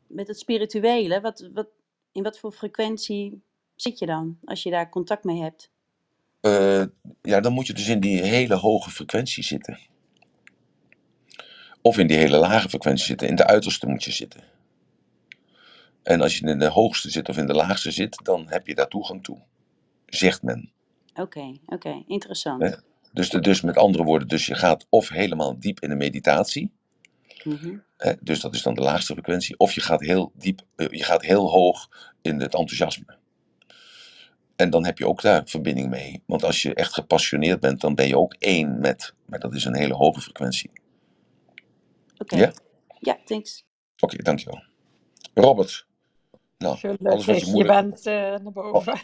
met het spirituele, wat, wat, in wat voor frequentie zit je dan als je daar contact mee hebt? Eh, ja, dan moet je dus in die hele hoge frequentie zitten. Of in die hele lage frequentie zitten. In de uiterste moet je zitten. En als je in de hoogste zit of in de laagste zit, dan heb je daar toegang toe. Zegt men. Oké, oké, interessant. Dus, de, dus met andere woorden, dus je gaat of helemaal diep in de meditatie. Mhm. Hè? Dus dat is dan de laagste frequentie. Of je gaat heel diep, eh, je gaat heel hoog in het enthousiasme. En dan heb je ook daar verbinding mee. Want als je echt gepassioneerd bent, dan ben je ook één met. Maar dat is een hele hoge frequentie. Oké. Ja? Ja, thanks. Oké, dankjewel. Robert. Nou, alles wat je je moeilijk, bent eh, naar boven.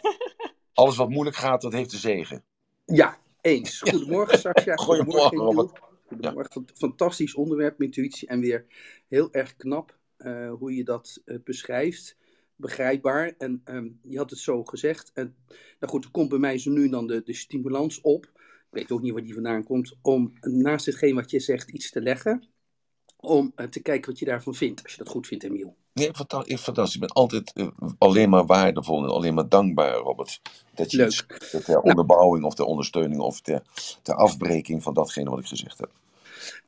alles wat moeilijk gaat, dat heeft de zegen. Ja, eens. Goedemorgen, Sascha. <laughs> Goedemorgen. Robert. Goedemorgen. Fant- Fantastisch onderwerp, intuïtie. En weer heel erg knap eh, hoe je dat eh, beschrijft. Begrijpbaar. En ehm, je had het zo gezegd. En nou goed, er komt bij mij zo nu dan de, de stimulans op. Ik weet ook niet waar die vandaan komt. Om naast hetgeen wat je zegt iets te leggen. Om eh, te kijken wat je daarvan vindt. Als je dat goed vindt, Emiel. Nee, fantastisch. Ik ben altijd eh, alleen maar waardevol en alleen maar dankbaar, Robert. Dat je Leuk. iets zegt ter onderbouwing of ter ondersteuning of ter, ter afbreking van datgene wat ik gezegd heb.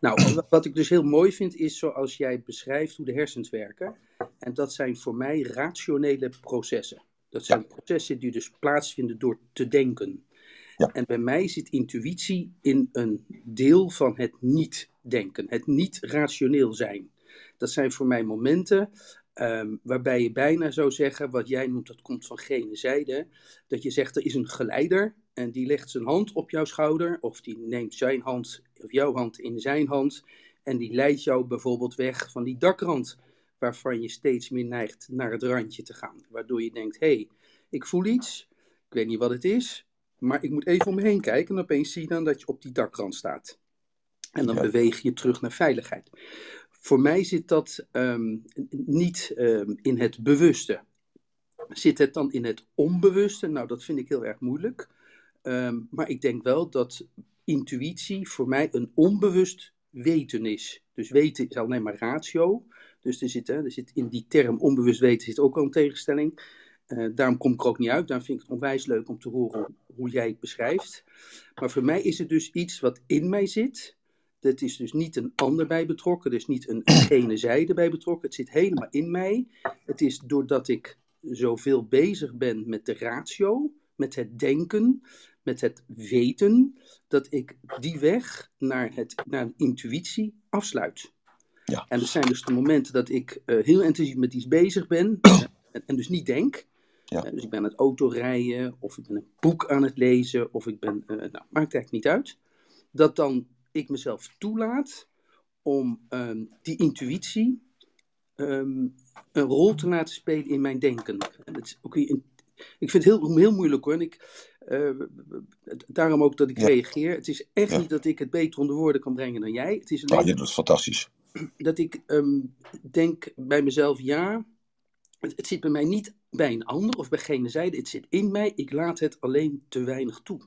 Nou, wa- wat ik dus heel mooi vind is zoals jij beschrijft hoe de hersens werken. En dat zijn voor mij rationele processen. Dat zijn processen die dus plaatsvinden door te denken. Ja. En bij mij zit intuïtie in een deel van het niet-denken, het niet-rationeel zijn. Dat zijn voor mij momenten ehm, waarbij je bijna zou zeggen, wat jij noemt, dat komt van gene zijde, dat je zegt er is een geleider en die legt zijn hand op jouw schouder, of die neemt zijn hand of jouw hand in zijn hand en die leidt jou bijvoorbeeld weg van die dakrand waarvan je steeds meer neigt naar het randje te gaan. Waardoor je denkt, hé, hey, ik voel iets, ik weet niet wat het is, maar ik moet even om me heen kijken en opeens zie je dan dat je op die dakrand staat. En dan Ja. beweeg je terug naar veiligheid. Voor mij zit dat ehm, niet ehm, in het bewuste. Zit het dan in het onbewuste? Nou, dat vind ik heel erg moeilijk. Ehm, maar ik denk wel dat intuïtie voor mij een onbewust weten is. Dus weten is alleen maar ratio. Dus er zit, hè, er zit in die term onbewust weten zit ook al een tegenstelling. Eh, daarom kom ik er ook niet uit. Daarom vind ik het onwijs leuk om te horen hoe jij het beschrijft. Maar voor mij is het dus iets wat in mij zit. Dat is dus niet een ander bij betrokken. Er is niet een, een gene zijde bij betrokken. Het zit helemaal in mij. Het is doordat ik zoveel bezig ben met de ratio, met het denken, met het weten, dat ik die weg naar, het, naar intuïtie afsluit. Ja. En er zijn dus de momenten dat ik eh, heel intensief met iets bezig ben <clears throat> en, en dus niet denk. Ja. Eh, dus ik ben aan het autorijden, of ik ben een boek aan het lezen, of ik ben, eh, nou, maakt eigenlijk niet uit. Dat dan ik mezelf toelaat om ehm, die intuïtie ehm, een rol te laten spelen in mijn denken. En dat is ook weer ik vind het heel, heel moeilijk hoor. En ik, eh, daarom ook dat ik Ja. reageer. Het is echt Ja. niet dat ik het beter onder woorden kan brengen dan jij. Het is Nou, alleen je doet het fantastisch. <clears throat> dat ik ehm, denk bij mezelf, ja, het, het zit bij mij niet bij een ander of bij gene zijde. Het zit in mij. Ik laat het alleen te weinig toe.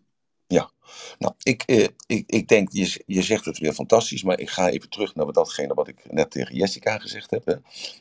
Nou, ik, eh, ik, ik denk, je, je zegt het weer fantastisch, maar ik ga even terug naar datgene wat ik net tegen Jessica gezegd heb. Hè.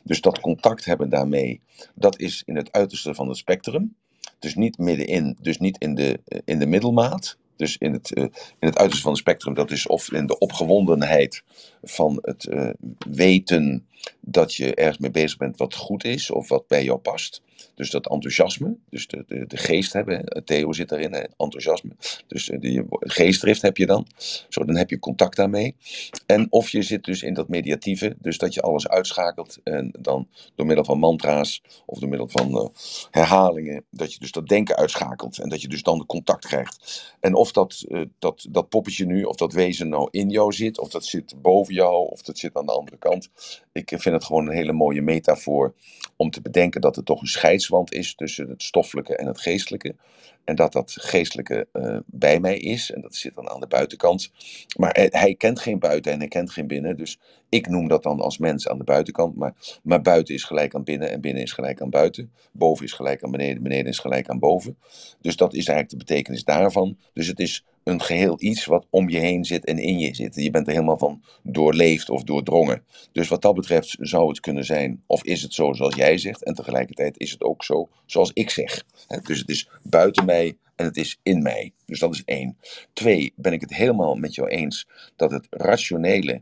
Dus dat contact hebben daarmee, dat is in het uiterste van het spectrum. Dus niet middenin, dus niet in de, eh, in de middelmaat. Dus in het, eh, in het uiterste van het spectrum, dat is of in de opgewondenheid van het eh, weten dat je ergens mee bezig bent wat goed is of wat bij jou past. Dus dat enthousiasme, dus de, de, de geest hebben, hè. Theo zit hè, enthousiasme. Dus eh, die geestdrift heb je dan. Zo, dan heb je contact daarmee. En of je zit dus in dat mediatieve, dus dat je alles uitschakelt en dan door middel van mantra's of door middel van eh, herhalingen, dat je dus dat denken uitschakelt en dat je dus dan de contact krijgt. En of dat, eh, dat, dat poppetje nu, of dat wezen nou in jou zit, of dat zit boven jou, of dat zit aan de andere kant. Ik vind het gewoon een hele mooie metafoor om te bedenken dat er toch een is tussen het stoffelijke en het geestelijke. En dat dat geestelijke eh, bij mij is. En dat zit dan aan de buitenkant. Maar hij, hij kent geen buiten en hij kent geen binnen. Dus ik noem dat dan als mens aan de buitenkant. Maar, maar buiten is gelijk aan binnen en binnen is gelijk aan buiten. Boven is gelijk aan beneden, beneden is gelijk aan boven. Dus dat is eigenlijk de betekenis daarvan. Dus het is een geheel iets wat om je heen zit en in je zit. Je bent er helemaal van doorleefd of doordrongen. Dus wat dat betreft zou het kunnen zijn, of is het zo zoals jij zegt, en tegelijkertijd is het ook zo zoals ik zeg. Dus het is buiten mij en het is in mij. Dus dat is één. Twee, ben ik het helemaal met jou eens dat het rationele,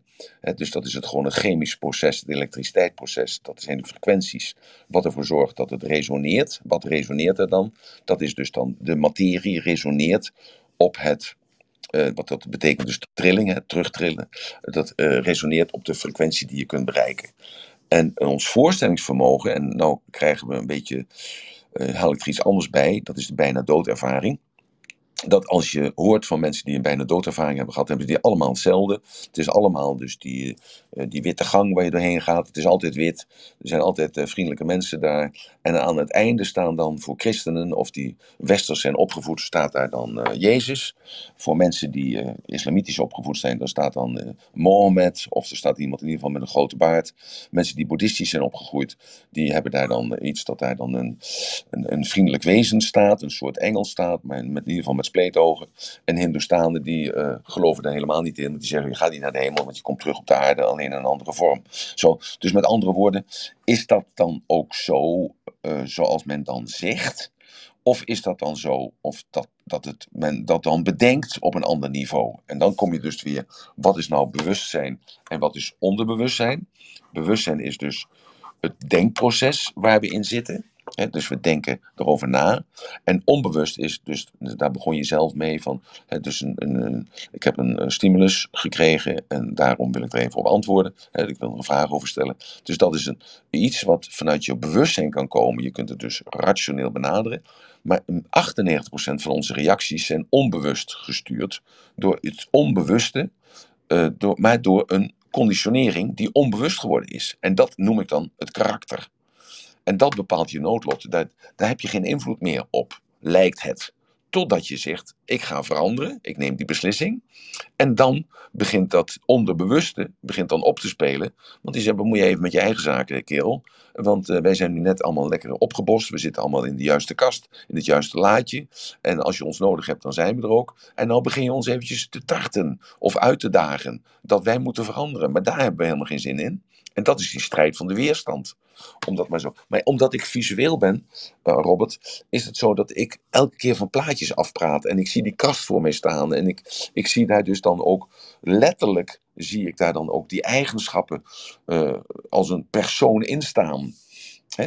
dus dat is het gewoon een chemisch proces, het elektriciteitsproces, dat zijn de frequenties, wat ervoor zorgt dat het resoneert. Wat resoneert er dan? Dat is dus dan de materie resoneert op het eh, wat dat betekent dus trilling, hè, terugtrillen, dat eh, resoneert op de frequentie die je kunt bereiken. En ons voorstellingsvermogen, en nou krijgen we een beetje, eh haal ik er iets anders bij, dat is de bijna doodervaring. Dat als je hoort van mensen die een bijna doodervaring hebben gehad, hebben die allemaal hetzelfde. Het is allemaal dus die, eh, die witte gang waar je doorheen gaat. Het is altijd wit. Er zijn altijd eh, vriendelijke mensen daar. En aan het einde staan dan voor christenen, of die westers zijn opgevoed, staat daar dan eh, Jezus. Voor mensen die eh, islamitisch opgevoed zijn, dan staat dan eh, Mohammed. Of er staat iemand in ieder geval met een grote baard. Mensen die boeddhistisch zijn opgegroeid, die hebben daar dan iets dat daar dan een, een, een vriendelijk wezen staat. Een soort engel staat, maar met, in ieder geval met spleetogen. En Hindoestanen die geloven daar helemaal niet in. Want die zeggen, je gaat niet naar de hemel, want je komt terug op de aarde, alleen in een andere vorm. Zo, dus met andere woorden, is dat dan ook zo eh, zoals men dan zegt? Of is dat dan zo, of dat, dat het, men dat dan bedenkt op een ander niveau? En dan kom je dus weer, wat is nou bewustzijn en wat is onderbewustzijn? Bewustzijn is dus het denkproces waar we in zitten. Dus we denken erover na. En onbewust is, dus daar begon je zelf mee van. Dus een, een, ik heb een, stimulus gekregen en daarom wil ik er even op antwoorden. Ik wil er een vraag over stellen. Dus dat is een, iets wat vanuit je bewustzijn kan komen. Je kunt het dus rationeel benaderen. Maar mm, 98% van onze reacties zijn onbewust gestuurd door het onbewuste, eh, door, maar door een conditionering die onbewust geworden is. En dat noem ik dan het karakter. En dat bepaalt je noodlot. Daar, heb je geen invloed meer op, lijkt het. Totdat je zegt, ik ga veranderen, ik neem die beslissing. En dan begint dat onderbewuste begint dan op te spelen. Want die zegt, bemoei je even met je eigen zaken, kerel. Want eh, wij zijn nu net allemaal lekker opgebost. We zitten allemaal in de juiste kast, in het juiste laadje. En als je ons nodig hebt, dan zijn we er ook. En dan begin je ons eventjes te tarten of uit te dagen. Dat wij moeten veranderen. Maar daar hebben we helemaal geen zin in. En dat is die strijd van de weerstand. Omdat, maar, zo. maar omdat ik visueel ben, eh, Robert, is het zo dat ik elke keer van plaatjes afpraat. En ik zie die kast voor mij staan. En ik, ik zie daar dus dan ook letterlijk, zie ik daar dan ook die eigenschappen eh, als een persoon in staan.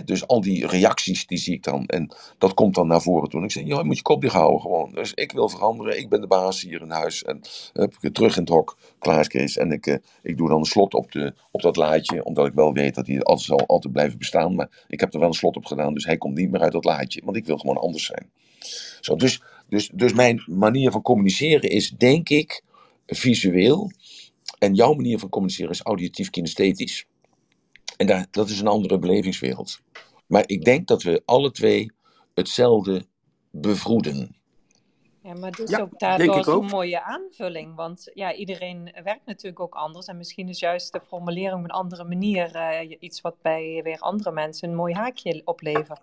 Dus al die reacties die zie ik dan. En dat komt dan naar voren toe. En ik zeg, joh, moet je kop dicht houden gewoon. Dus ik wil veranderen. Ik ben de baas hier in huis. En heb ik terug in het hok. Klaar Kees. En ik, eh, ik doe dan een slot op, de, op dat laadje. Omdat ik wel weet dat hij altijd zal altijd blijven bestaan. Maar ik heb er wel een slot op gedaan. Dus hij komt niet meer uit dat laadje. Want ik wil gewoon anders zijn. Zo, dus, dus, dus mijn manier van communiceren is, denk ik, visueel. En jouw manier van communiceren is auditief kinesthetisch. En daar, dat is een andere belevingswereld. Maar ik denk dat we alle twee hetzelfde bevroeden. Ja, maar dus Ja, ook daardoor zo'n mooie aanvulling. Want ja, iedereen werkt natuurlijk ook anders. En misschien is juist de formulering op een andere manier eh, iets wat bij weer andere mensen een mooi haakje oplevert.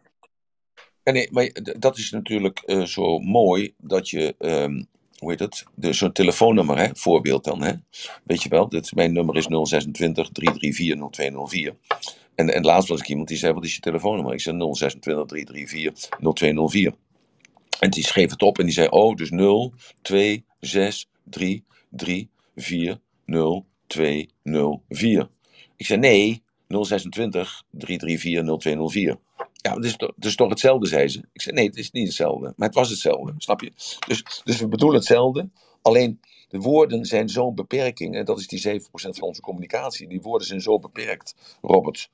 Ja, nee, maar dat is natuurlijk eh, zo mooi dat je, ehm, hoe heet de- zo'n telefoonnummer, hè, voorbeeld dan, hè. Weet je wel, dit, mijn nummer is 026 334 0204. En, en laatst was ik iemand die zei, wat is je telefoonnummer? Ik zei 026 334 0204. En die schreef het op en die zei, oh, dus 0, 2, 6, 3, 3, 4, 0, 2, 0, 4. Ik zei, nee, 026 334 0204. Ja, het is, toch- het is toch hetzelfde, zei ze. Ik zei, nee, het is niet hetzelfde. Maar het was hetzelfde, snap je? Dus, dus we bedoelen hetzelfde. Alleen, de woorden zijn zo'n beperking. En dat is die 7% van onze communicatie. Die woorden zijn zo beperkt, Robert.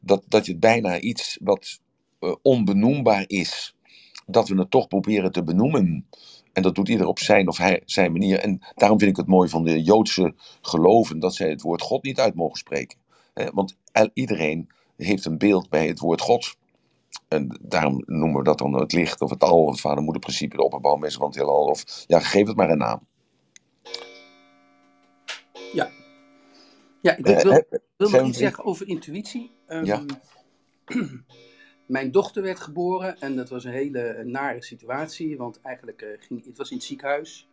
Dat, dat je bijna iets wat eh, onbenoembaar is, dat we het toch proberen te benoemen. En dat doet ieder op zijn of zijn manier. En daarom vind ik het mooi van de Joodse geloven dat zij het woord God niet uit mogen spreken. Want iedereen heeft een beeld bij het woord God. En daarom noemen we dat dan het licht of het al, of het vader-moeder-principe, de opperbouwmeester van het heelal. Of ja, geef het maar een naam. Ja, ja ik Eh, wil, hè, wil nog iets zeggen over intuïtie. Ehm, Ja. <clears throat> Mijn dochter werd geboren en dat was een hele eh, nare situatie, want eigenlijk eh, ging het was in het ziekenhuis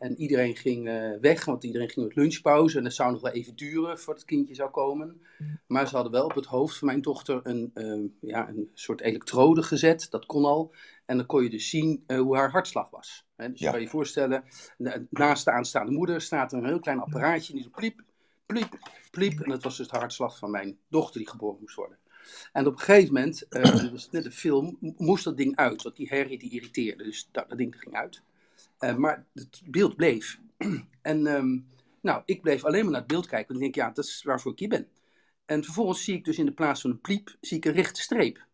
en iedereen ging eh, weg, want iedereen ging met lunchpauze en het zou nog wel even duren voordat het kindje zou komen. Maar ze hadden wel op het hoofd van mijn dochter een, ehm, ja, een soort elektrode gezet, dat kon al. En dan kon je dus zien eh, hoe haar hartslag was. Hè, dus je kan je voorstellen, na- naast de aanstaande moeder staat er een heel klein apparaatje die zo pliep, pliep, pliep. En dat was dus de hartslag van mijn dochter die geboren moest worden. En op een gegeven moment, eh, <clears throat> dat was net een film, mo- moest dat ding uit. Want die herrie die irriteerde. Dus dat, dat ding ging uit. Eh, maar het beeld bleef. <clears throat> en ehm, nou, ik bleef alleen maar naar het beeld kijken. Want ik denk, ja, dat is waarvoor ik hier ben. En vervolgens zie ik dus in de plaats van een pliep, zie ik een rechte streep.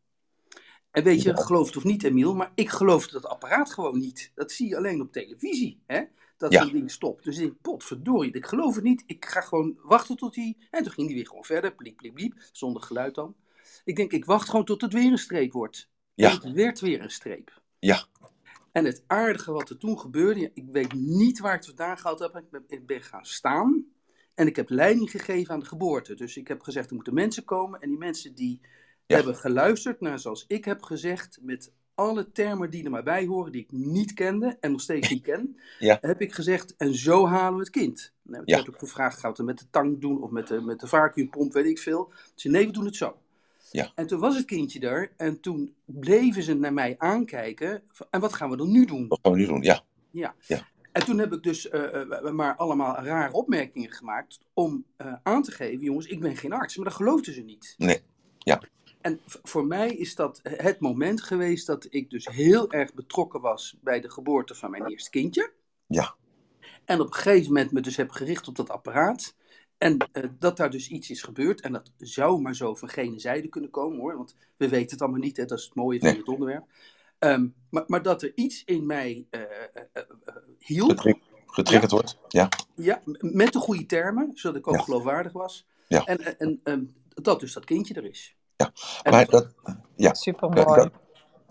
En weet je, geloof het of niet, Emiel, maar ik geloofde dat apparaat gewoon niet. Dat zie je alleen op televisie, hè? Dat Ja. zo'n ding stopt. Dus ik denk, potverdorie, ik geloof het niet. Ik ga gewoon wachten tot hij... En toen ging hij weer gewoon verder, pliep, pliep, pliep, zonder geluid dan. Ik denk, ik wacht gewoon tot het weer een streep wordt. Ja. En het werd weer een streep. Ja. En het aardige wat er toen gebeurde, ik weet niet waar ik het vandaan gehaald heb. Ik ben, ik ben gaan staan en ik heb leiding gegeven aan de geboorte. Dus ik heb gezegd, er moeten mensen komen. En die mensen die Ja. hebben geluisterd naar zoals ik heb gezegd, met alle termen die er maar bij horen, die ik niet kende en nog steeds niet ken, <laughs> Ja. heb ik gezegd, en zo halen we het kind. Nou, ik Ja. heb ook gevraagd, gaan we het met de tang doen of met de, met de vacuümpomp, weet ik veel. Ze zei, nee, we doen het zo. Ja. En toen was het kindje er en toen bleven ze naar mij aankijken. En wat gaan we dan nu doen? Wat gaan we nu doen? Ja. En toen heb ik dus eh, maar allemaal rare opmerkingen gemaakt om eh, aan te geven, jongens, ik ben geen arts. Maar dat geloofden ze niet. Nee. Ja. En voor mij is dat het moment geweest dat ik dus heel erg betrokken was bij de geboorte van mijn eerste kindje. Ja. En op een gegeven moment me dus heb gericht op dat apparaat. En eh, dat daar dus iets is gebeurd. En dat zou maar zo van gene zijde kunnen komen hoor. Want we weten het allemaal niet. Hè? Dat is het mooie van Nee. het onderwerp. Ehm, maar, maar dat er iets in mij hielp. Getri- getriggerd wordt. Ja. Ja, met de goede termen. Zodat ik ook Ja. geloofwaardig was. Ja. En, en, ehm, dat dus dat kindje er is. Ja. En Maar dat- dat, ja. Super Ja, mooi. dat-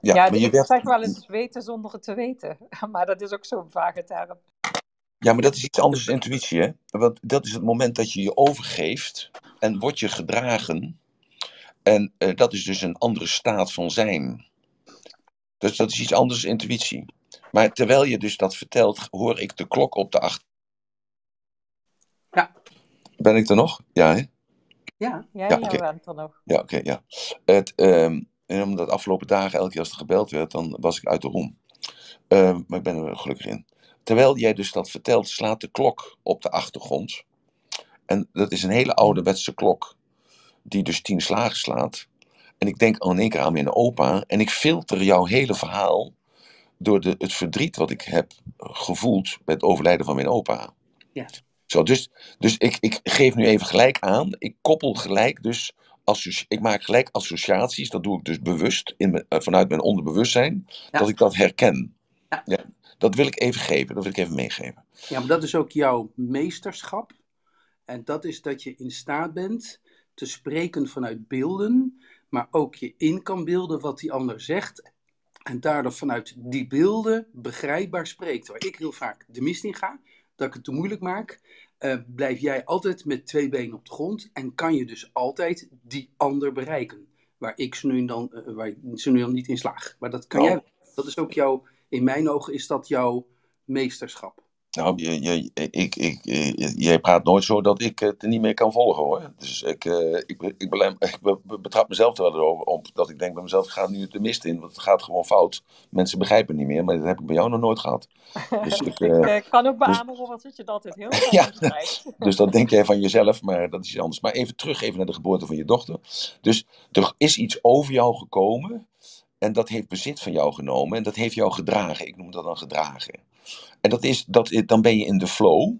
ja, Ja, maar je ik werd, zeg wel eens weten zonder het te weten. <laughs> Maar dat is ook zo'n vage term. Ja, maar dat is iets anders dan intuïtie, hè? Want dat is het moment dat je je overgeeft en wordt je gedragen. En eh, dat is dus een andere staat van zijn. Dus dat is iets anders dan intuïtie. Maar terwijl je dus dat vertelt, hoor ik de klok op de achter. Ja. Ben ik er nog? Ja, hè? ja, Ja, Ja, bent er nog. Ja, oké, ja. Het, ehm, en omdat de afgelopen dagen, elke keer als er gebeld werd, dan was ik uit de roem. Ehm, maar ik ben er gelukkig in. Terwijl jij dus dat vertelt, slaat de klok op de achtergrond. En dat is een hele ouderwetse klok, die dus tien slagen slaat. En ik denk al in één keer aan mijn opa. En ik filter jouw hele verhaal door de, het verdriet wat ik heb gevoeld bij het overlijden van mijn opa. Ja. Zo, dus dus ik, ik geef nu even gelijk aan. Ik koppel gelijk dus. Ik maak gelijk associaties. Dat doe ik dus bewust in eh, vanuit mijn onderbewustzijn. Ja. Dat ik dat herken. Ja. Dat wil ik even geven. Dat wil ik even meegeven. ja, maar dat is ook jouw meesterschap. En dat is dat je in staat bent te spreken vanuit beelden, maar ook je in kan beelden wat die ander zegt. En daardoor vanuit die beelden begrijpbaar spreekt. Waar ik heel vaak de mist in ga, dat ik het te moeilijk maak, eh, blijf jij altijd met twee benen op de grond en kan je dus altijd die ander bereiken. Waar ik ze nu dan, eh, waar ik ze nu dan niet in slaag. Maar dat kan Oh. jij. Dat is ook jouw, in mijn ogen is dat jouw meesterschap. Nou, je, je, ik, ik, eh, jij praat nooit zo dat ik het niet meer kan volgen hoor. Dus ik, eh, ik, ik, belem- ik be- be- betrap mezelf er wel over op dat ik denk bij mezelf, ik ga nu de mist in, want het gaat gewoon fout. Mensen begrijpen het niet meer, maar dat heb ik bij jou nog nooit gehad. Dus, ik, <laughs> Ik eh, kan ook beamen, Robert, dat je dat altijd heel <laughs> goed Ja. <laughs> dus dat denk jij van jezelf, maar dat is iets anders. Maar even terug even naar de geboorte van je dochter. Dus er is iets over jou gekomen en dat heeft bezit van jou genomen en dat heeft jou gedragen. Ik noem dat dan gedragen. En dat is, dat, dan ben je in de flow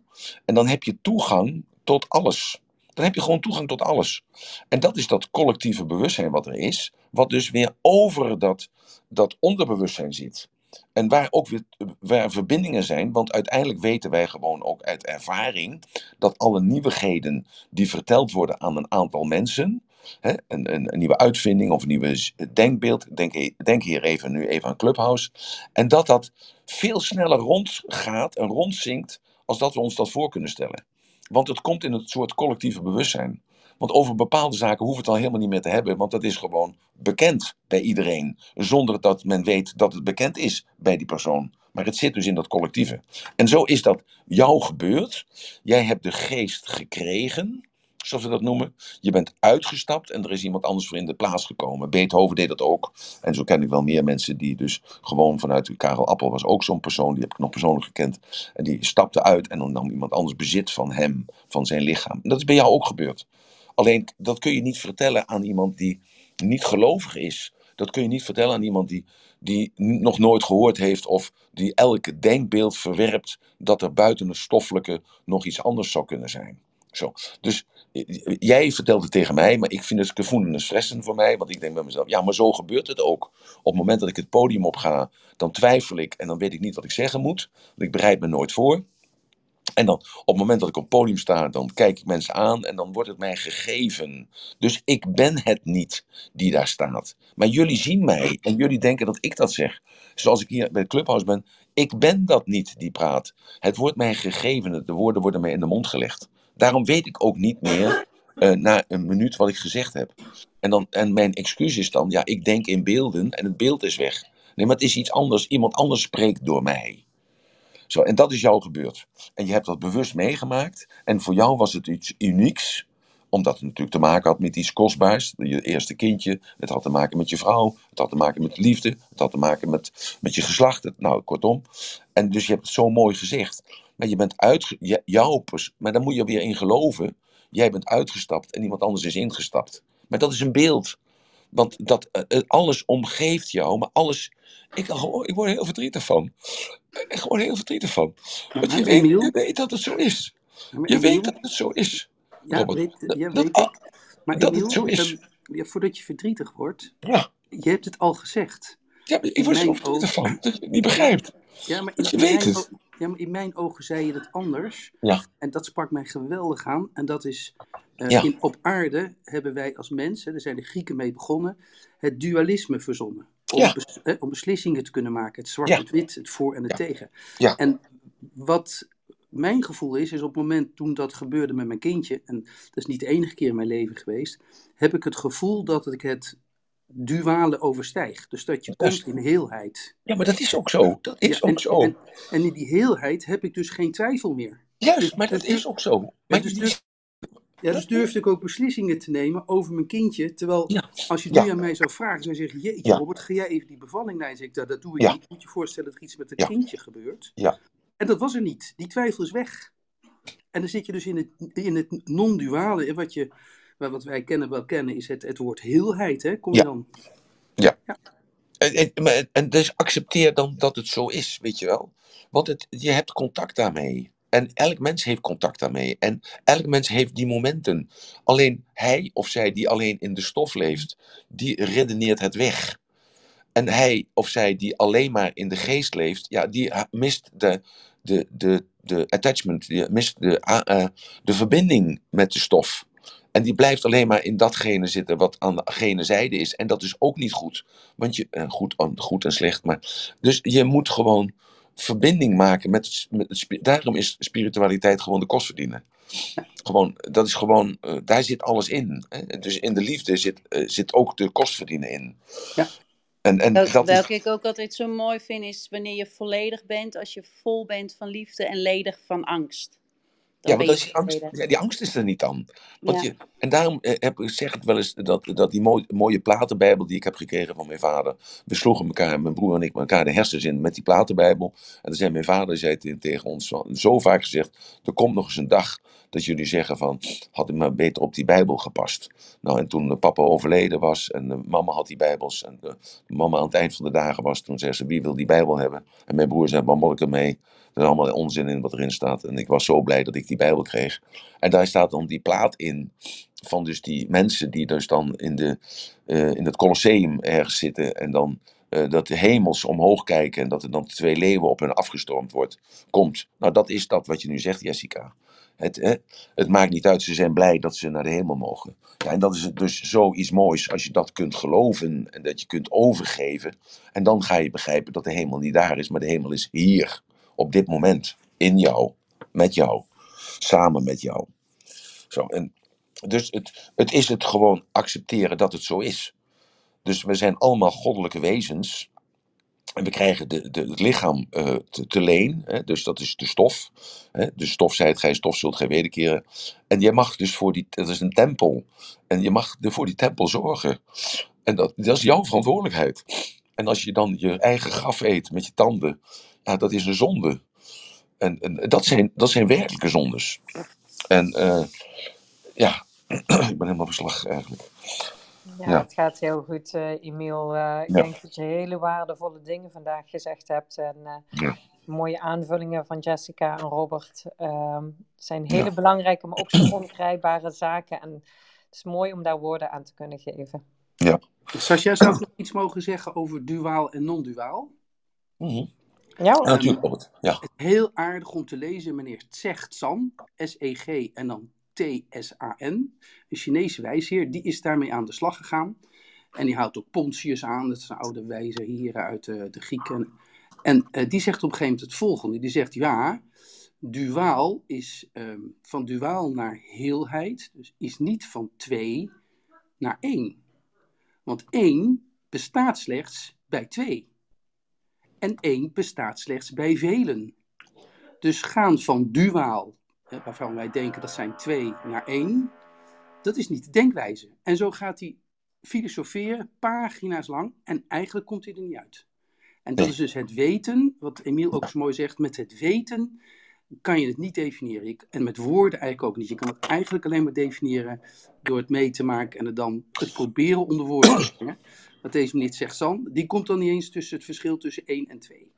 en dan heb je toegang tot alles. Dan heb je gewoon toegang tot alles. En dat is dat collectieve bewustzijn wat er is, wat dus weer over dat, dat onderbewustzijn zit. En waar ook weer waar verbindingen zijn, want uiteindelijk weten wij gewoon ook uit ervaring dat alle nieuwigheden die verteld worden aan een aantal mensen, hè, een, een, een nieuwe uitvinding of een nieuwe z- denkbeeld, denk, denk hier even nu even aan Clubhouse, en dat dat veel sneller rondgaat en rondzinkt als dat we ons dat voor kunnen stellen. Want het komt in het soort collectieve bewustzijn. Want over bepaalde zaken hoeven we het al helemaal niet meer te hebben, want dat is gewoon bekend bij iedereen. Zonder dat men weet dat het bekend is bij die persoon. Maar het zit dus in dat collectieve. En zo is dat jou gebeurd. Jij hebt de geest gekregen, zoals we dat noemen. Je bent uitgestapt en er is iemand anders voor in de plaats gekomen. Beethoven deed dat ook. En zo ken ik wel meer mensen die dus gewoon vanuit Karel Appel was ook zo'n persoon. Die heb ik nog persoonlijk gekend. En die stapte uit en dan nam iemand anders bezit van hem, van zijn lichaam. En dat is bij jou ook gebeurd. Alleen dat kun je niet vertellen aan iemand die niet gelovig is. Dat kun je niet vertellen aan iemand die, die nog nooit gehoord heeft of die elke denkbeeld verwerpt dat er buiten het stoffelijke nog iets anders zou kunnen zijn. Zo. Dus eh, jij vertelt het tegen mij, maar ik vind het gevoelens stressen voor mij, want ik denk bij mezelf, ja, maar zo gebeurt het ook. Op het moment dat ik het podium op ga, dan twijfel ik en dan weet ik niet wat ik zeggen moet, want ik bereid me nooit voor. En dan op het moment dat ik op het podium sta, dan kijk ik mensen aan en dan wordt het mij gegeven. Dus ik ben het niet die daar staat. Maar jullie zien mij en jullie denken dat ik dat zeg. Zoals ik hier bij het Clubhouse ben, ik ben dat niet die praat. Het wordt mij gegeven, de woorden worden mij in de mond gelegd. Daarom weet ik ook niet meer eh, na een minuut wat ik gezegd heb. En, dan, en mijn excuus is dan, ja, ik denk in beelden en het beeld is weg. Nee, maar het is iets anders. Iemand anders spreekt door mij. Zo, en dat is jou gebeurd. En je hebt dat bewust meegemaakt. En voor jou was het iets unieks. Omdat het natuurlijk te maken had met iets kostbaars. Je eerste kindje. Het had te maken met je vrouw. Het had te maken met liefde. Het had te maken met, met je geslacht. Nou, kortom. En dus je hebt het zo mooi gezegd. Maar je bent uit, jouw maar daar moet je weer in geloven. Jij bent uitgestapt en iemand anders is ingestapt. Maar dat is een beeld. Want dat, eh, eh, alles omgeeft jou, maar alles. Ik, gewoon, ik word er heel verdrietig van. Ik gewoon heel verdrietig van. Want je weet, Emiel, je weet dat het zo is. Je weet dat het zo is. ja, weet, Dat, dat, weet ik. Maar dat Emiel, het zo is. ja, voordat je verdrietig wordt, Ja, je hebt het al gezegd. ja ik word er zo verdrietig van. Dat je het niet begrijpt. ja, maar in, je weet mijn, het. Ja, maar in mijn ogen zei je het anders. Ja, En dat sprak mij geweldig aan. En dat is, eh, ja, in, op aarde hebben wij als mensen, daar zijn de Grieken mee begonnen, het dualisme verzonnen. Om, ja, bes- eh, om beslissingen te kunnen maken. Het zwart, ja, het wit, het voor en het tegen. ja. En wat mijn gevoel is, is op het moment toen dat gebeurde met mijn kindje, en dat is niet de enige keer in mijn leven geweest, heb ik het gevoel dat ik het duale overstijg. Dus dat je komt in heelheid. Ja, maar dat is ook zo. Dat Ja, is ook en, zo. en, en in die heelheid heb ik dus geen twijfel meer. Dus, Juist, maar dus, dat is ook zo. ja, Maar dus, durf, ja, dus durfde ik ook beslissingen te nemen over mijn kindje. Terwijl ja, als je nu aan mij zou vragen, zou je zeggen: Jeetje, Robert, ga jij even die bevalling na? En zeg ik: dat, dat doe ik niet. Moet je voorstellen dat er iets met het kindje gebeurt. ja. En dat was er niet. Die twijfel is weg. En dan zit je dus in het, in het non-duale. En wat, je, wat wij kennen, wel kennen, is het, het woord heelheid. Hè? Kom je dan? ja. Ja. En, en, maar- en dus accepteer dan dat het zo is, weet je wel. Want het, je hebt contact daarmee. En elk mens heeft contact daarmee. En elk mens heeft die momenten. Alleen hij of zij die alleen in de stof leeft, die redeneert het weg. En hij of zij die alleen maar in de geest leeft, ja, die mist de, de, de, de attachment, je mist de, eh, de verbinding met de stof. En die blijft alleen maar in datgene zitten wat aan de gene zijde is. En dat is ook niet goed. Want je, eh, goed, goed en slecht, maar. Dus je moet gewoon verbinding maken met Daarom is spiritualiteit gewoon de kost verdienen. Gewoon, dat is gewoon, eh, daar zit alles in. Hè? Dus in de liefde zit, eh, zit ook de kost verdienen in. Ja. En, en Wel- dat is, Welke ik ook altijd zo mooi vind, is wanneer je volledig bent, als je vol bent van liefde en ledig van angst. Ja, want je dat is die, angst, ja, die angst is er niet dan. Want Ja. je, en daarom eh, heb, ik- zeg ik wel eens dat, dat die mooie, mooie platenbijbel die ik heb gekregen van mijn vader. We sloegen elkaar, mijn broer en ik, elkaar de hersens in met die platenbijbel. En dan zei mijn vader zei te- tegen ons zo vaak gezegd: Er komt nog eens een dag dat jullie zeggen van. Had ik maar beter op die bijbel gepast. Nou, en toen papa overleden was en mama had die bijbels. En mama aan het eind van de dagen was, toen zei ze: Wie wil die bijbel hebben? En mijn broer zei: Waar moet ik ermee? Er is allemaal onzin in wat erin staat. En ik was zo blij dat ik die Bijbel kreeg. En daar staat dan die plaat in. Van dus die mensen die dus dan in, de, eh, in het Colosseum ergens zitten. En dan eh, dat de hemels omhoog kijken. En dat er dan twee leeuwen op hen afgestormd wordt, komt. Nou, dat is dat wat je nu zegt, Jessica. Het, het maakt niet uit, ze zijn blij dat ze naar de hemel mogen. Ja, en dat is dus zoiets moois als je dat kunt geloven en dat je kunt overgeven. En dan ga je begrijpen dat de hemel niet daar is, maar de hemel is hier op dit moment, in jou, met jou, samen met jou. Zo, en dus het, het is het gewoon accepteren dat het zo is. Dus we zijn allemaal goddelijke wezens. En we krijgen de, de, het lichaam eh, te, te leen. Hè, dus dat is de stof. Hè, de stof zijt gij, stof zult gij wederkeren. En jij mag dus voor die, dat is een tempel. En je mag er voor die tempel zorgen. En dat, dat is jouw verantwoordelijkheid. En als je dan je eigen graf eet met je tanden, ja, dat is een zonde. En, en dat, zijn, dat zijn werkelijke zondes. En eh, ja, <clears throat> ik ben helemaal verslag eigenlijk. Ja, Ja. het gaat heel goed, eh Emiel. Eh, ik Ja. denk dat je hele waardevolle dingen vandaag gezegd hebt. En eh, Ja. mooie aanvullingen van Jessica en Robert. Ehm, het zijn hele Ja. belangrijke, maar ook zo ongrijpbare zaken. En het is mooi om daar woorden aan te kunnen geven. Sascha, zou ik nog iets mogen zeggen over duaal en non-duaal? Ja, Ja, hoor. natuurlijk, Robert. Ja. Heel aardig om te lezen, meneer San, S-E-G en dan T-S-A-N. Een Chinese wijsheer, die is daarmee aan de slag gegaan. En die houdt ook Pontius aan, dat is een oude wijze hier uit de, de Grieken. En eh, die zegt op een gegeven moment het volgende. Die zegt, ja, duaal is ehm, van duaal naar heelheid, dus is niet van twee naar één. Want één bestaat slechts bij twee. En één bestaat slechts bij velen. Dus gaan van duaal, waarvan wij denken dat zijn twee, naar één, dat is niet de denkwijze. En zo gaat hij filosoferen, pagina's lang, en eigenlijk komt hij er niet uit. En dat Nee. is dus het weten, wat Emiel ook zo mooi zegt, met het weten kan je het niet definiëren. En met woorden eigenlijk ook niet. Je kan het eigenlijk alleen maar definiëren door het mee te maken en het dan te proberen onder woorden te brengen. Wat deze meneer zegt, San, die komt dan niet eens tussen het verschil tussen 1 en 2.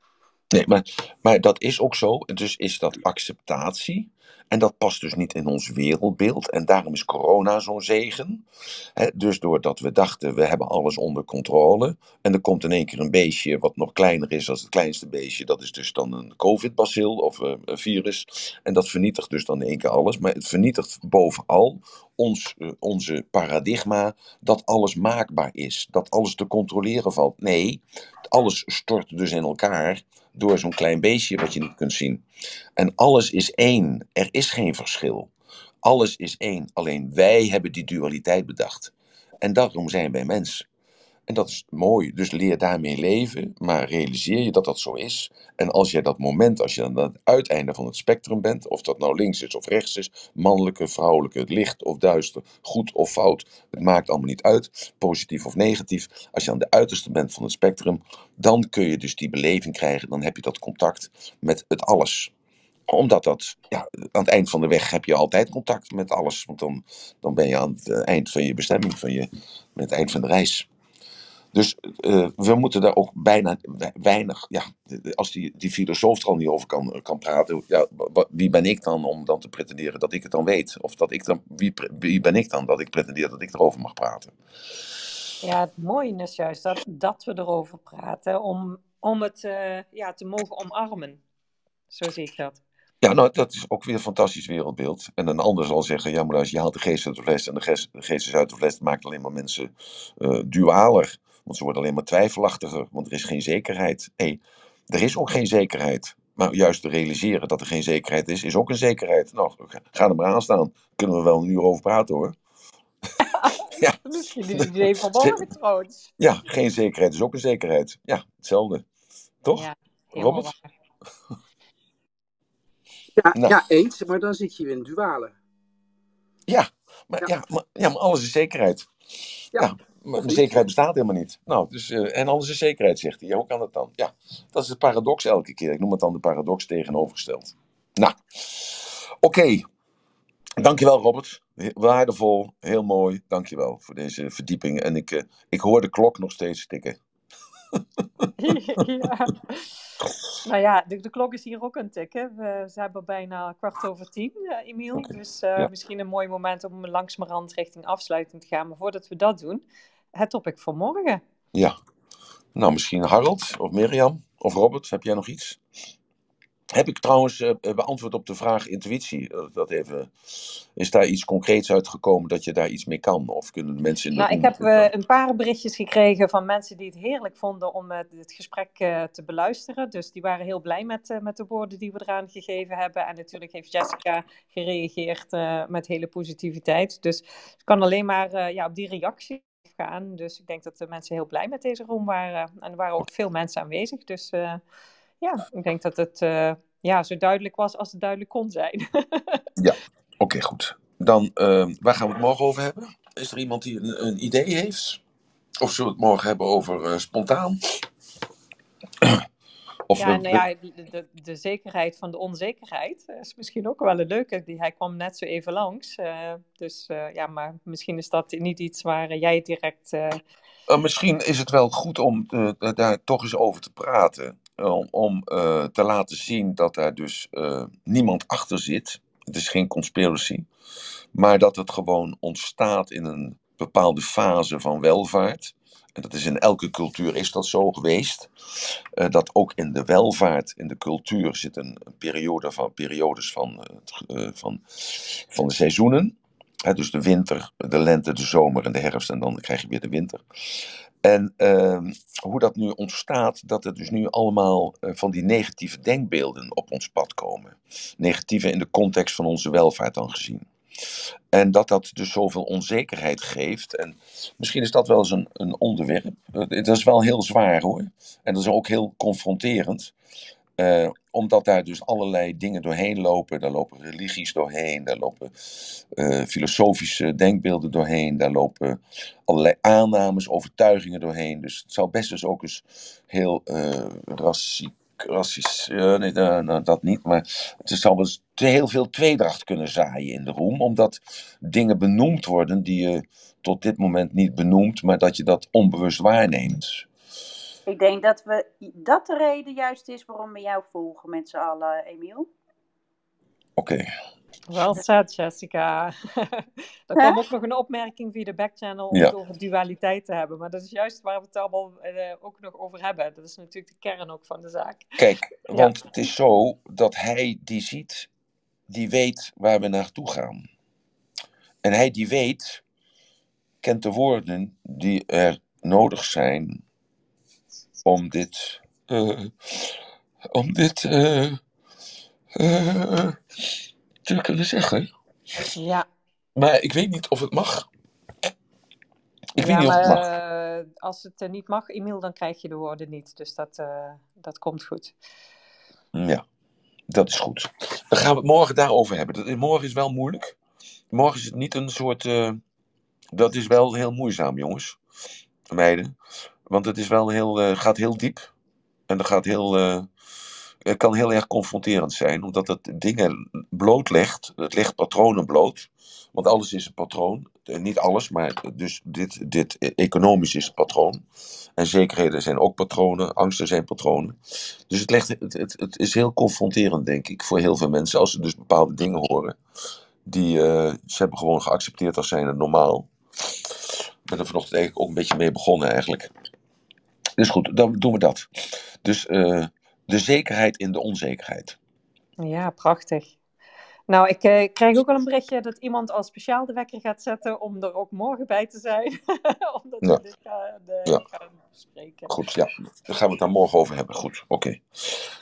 Nee, maar, maar dat is ook zo. Dus is dat acceptatie. En dat past dus niet in ons wereldbeeld. En daarom is corona zo'n zegen. Hè, dus doordat we dachten, we hebben alles onder controle. En er komt in één keer een beestje wat nog kleiner is dan het kleinste beestje. Dat is dus dan een covid-bacil of een virus. En dat vernietigt dus dan in één keer alles. Maar het vernietigt bovenal ons, eh, onze paradigma dat alles maakbaar is. Dat alles te controleren valt. Nee, alles stort dus in elkaar door zo'n klein beestje wat je niet kunt zien. En alles is één. Er is geen verschil. Alles is één. Alleen wij hebben die dualiteit bedacht. En daarom zijn wij mens. En dat is mooi. Dus leer daarmee leven, maar realiseer je dat dat zo is. En als jij dat moment, als je aan het uiteinde van het spectrum bent, of dat nou links is of rechts is, mannelijke, vrouwelijke, licht of duister, goed of fout, het maakt allemaal niet uit, positief of negatief. Als je aan de uiterste bent van het spectrum, dan kun je dus die beleving krijgen, dan heb je dat contact met het alles omdat dat, ja, aan het eind van de weg heb je altijd contact met alles. Want dan, dan ben je aan het eh, eind van je bestemming, van je, met het eind van de reis. Dus eh, we moeten daar ook bijna we- weinig, ja, als die, die filosoof er al niet over kan, kan praten, ja, wie ben ik dan om dan te pretenderen dat ik het dan weet? Of dat ik dan, wie, wie ben ik dan dat ik pretendeer dat ik erover mag praten? Ja, het mooie is juist dat, dat we erover praten om, om het eh, ja, te mogen omarmen. Zo zie ik dat. Ja, nou, dat is ook weer een fantastisch wereldbeeld. En een ander zal zeggen, ja, maar als je haalt de geest uit de fles en de geest, de geest is uit de fles, maakt alleen maar mensen eh, dualer. Want ze worden alleen maar twijfelachtiger, want er is geen zekerheid. Nee, er is ook geen zekerheid. Maar juist te realiseren dat er geen zekerheid is, is ook een zekerheid. Nou, ga er maar aan staan. Kunnen we wel een uur over praten hoor. <laughs> ja. Misschien een idee van <laughs> morgen trouwens. Ja, geen zekerheid is ook een zekerheid. Ja, hetzelfde. Toch? Ja, Robert? Ja, nou. ja, eens, maar dan zit je in duale. Ja, maar, ja. ja. maar, ja, maar alles is zekerheid. Ja, ja maar de zekerheid bestaat helemaal niet. Nou, dus, uh, en alles is zekerheid, zegt hij. Ja, hoe kan dat dan? Ja, dat is de paradox elke keer. Ik noem het dan de paradox tegenovergesteld. Nou, oké. Okay. Dankjewel, Robert. Waardevol, heel mooi. Dankjewel voor deze verdieping. En ik, uh, ik hoor de klok nog steeds tikken. <laughs> ja. Nou ja, de, de, klok is hier ook aan het tikken. We, hebben bijna kwart over tien, uh, Emiel. Dus uh, ja. misschien een mooi moment om langzamerhand richting afsluiting te gaan. Maar voordat we dat doen, het topic voor morgen. Ja. Nou, misschien Harold of Mirjam of Robert. Heb jij nog iets? Heb ik trouwens uh, beantwoord op de vraag intuïtie? Dat even, is daar iets concreets uitgekomen dat je daar iets mee kan? Of kunnen de mensen in de Nou, ik heb uh, een paar berichtjes gekregen van mensen die het heerlijk vonden om het gesprek te beluisteren. Dus die waren heel blij met, met de woorden die we eraan gegeven hebben. En natuurlijk heeft Jessica gereageerd met hele positiviteit. Dus ik kan alleen maar ja, op die reactie gaan. Dus ik denk dat de mensen heel blij met deze room waren. En er waren ook veel mensen aanwezig. Dus ja, ik denk dat het uh, ja, zo duidelijk was als het duidelijk kon zijn. <laughs> ja, oké, goed. Dan, uh, waar gaan we het morgen over hebben? Is er iemand die een, een idee heeft? Of zullen we het morgen hebben over spontaan? Of ja, nou ja, de, de, de, zekerheid van de onzekerheid is misschien ook wel een leuke. Die, hij kwam net zo even langs. Uh, dus uh, ja, maar misschien is dat niet iets waar jij direct. Misschien is het wel goed om daar toch eens over te praten om, om te laten zien dat daar dus niemand achter zit. Het is geen conspiracy. Maar dat het gewoon ontstaat in een bepaalde fase van welvaart. En dat is in elke cultuur is dat zo geweest. Uh, dat ook in de welvaart, in de cultuur, zit een, periode van, periodes van, van, van de seizoenen. Dus de winter, de lente, de zomer en de herfst en dan krijg je weer de winter. En uh, hoe dat nu ontstaat, dat er dus nu allemaal van die negatieve denkbeelden op ons pad komen. Negatieve in de context van onze welvaart dan gezien. En dat dat dus zoveel onzekerheid geeft. En misschien is dat wel eens een, een onderwerp. Dat is wel heel zwaar hoor. En dat is ook heel confronterend. Uh, omdat daar dus allerlei dingen doorheen lopen. Daar lopen religies doorheen, daar lopen uh, filosofische denkbeelden doorheen, daar lopen allerlei aannames, overtuigingen doorheen. Dus het zou best dus ook eens heel uh, nee, nou, dat niet, maar het zou wel eens heel veel tweedracht kunnen zaaien in de roem, omdat dingen benoemd worden die je tot dit moment niet benoemt, maar dat je dat onbewust waarneemt. Ik denk dat, we, dat de reden juist is waarom we jou volgen met z'n allen, Emiel. Oké. Okay. Wel said, Jessica. <laughs> er kwam ook nog een opmerking via de backchannel om ja. het over dualiteit te hebben. Maar dat is juist waar we het allemaal uh, ook nog over hebben. Dat is natuurlijk de kern ook van de zaak. Kijk, want ja. het is zo dat hij die ziet, die weet waar we naartoe gaan. En hij die weet, kent de woorden die er nodig zijn om dit, uh, om dit uh, uh, te kunnen zeggen. Ja. Maar ik weet niet of het mag. Ik ja, weet niet of het mag. als het niet mag, Emiel, dan krijg je de woorden niet. Dus dat, dat komt goed. Ja, dat is goed. Dan gaan we het morgen daarover hebben. Dat, morgen is wel moeilijk. Morgen is het niet een soort. dat is wel heel moeizaam, jongens. Meiden. Want het is wel heel, uh, gaat heel diep. En dat gaat heel, het kan heel erg confronterend zijn, omdat het dingen blootlegt. Het legt patronen bloot. Want alles is een patroon. Niet alles, maar dus dit, dit economisch is een patroon. En zekerheden zijn ook patronen, angsten zijn patronen. Dus het, legt, het, het, het is heel confronterend, denk ik, voor heel veel mensen. Als ze dus bepaalde dingen horen. Die ze hebben gewoon geaccepteerd als zijn normaal. Ik ben er vanochtend eigenlijk ook een beetje mee begonnen eigenlijk. Dus goed, dan doen we dat. Dus de zekerheid in de onzekerheid. Ja, prachtig. Nou, ik eh, krijg ook wel een berichtje dat iemand al speciaal de wekker gaat zetten om er ook morgen bij te zijn. <laughs> Omdat we Ja. dit gaan, Ja. gaan bespreken. Goed, ja. Daar gaan we het daar morgen over hebben. Goed, oké.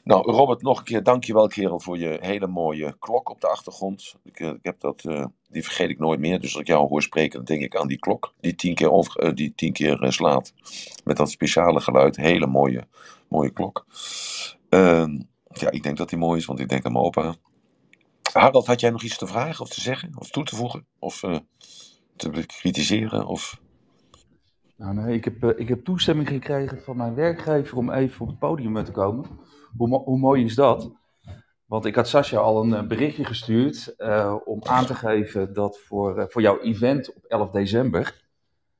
Nou, Robert, nog een keer dankjewel, kerel, voor je hele mooie klok op de achtergrond. Ik, eh, ik heb dat, die vergeet ik nooit meer. Dus als ik jou hoor spreken, dan denk ik aan die klok. Die tien keer, over, die tien keer slaat. Met dat speciale geluid. Hele mooie, mooie klok. Ehm, ja, ik denk dat die mooi is, want ik denk aan mijn opa. Harald, had jij nog iets te vragen of te zeggen? Of toe te voegen? Of eh, te bekritiseren? Of... Nou, nee, ik heb, eh, ik heb toestemming gekregen van mijn werkgever om even op het podium te komen. Hoe, mo- hoe mooi is dat? Want ik had Sascha al een eh, berichtje gestuurd om aan te geven dat voor, voor jouw event op 11 december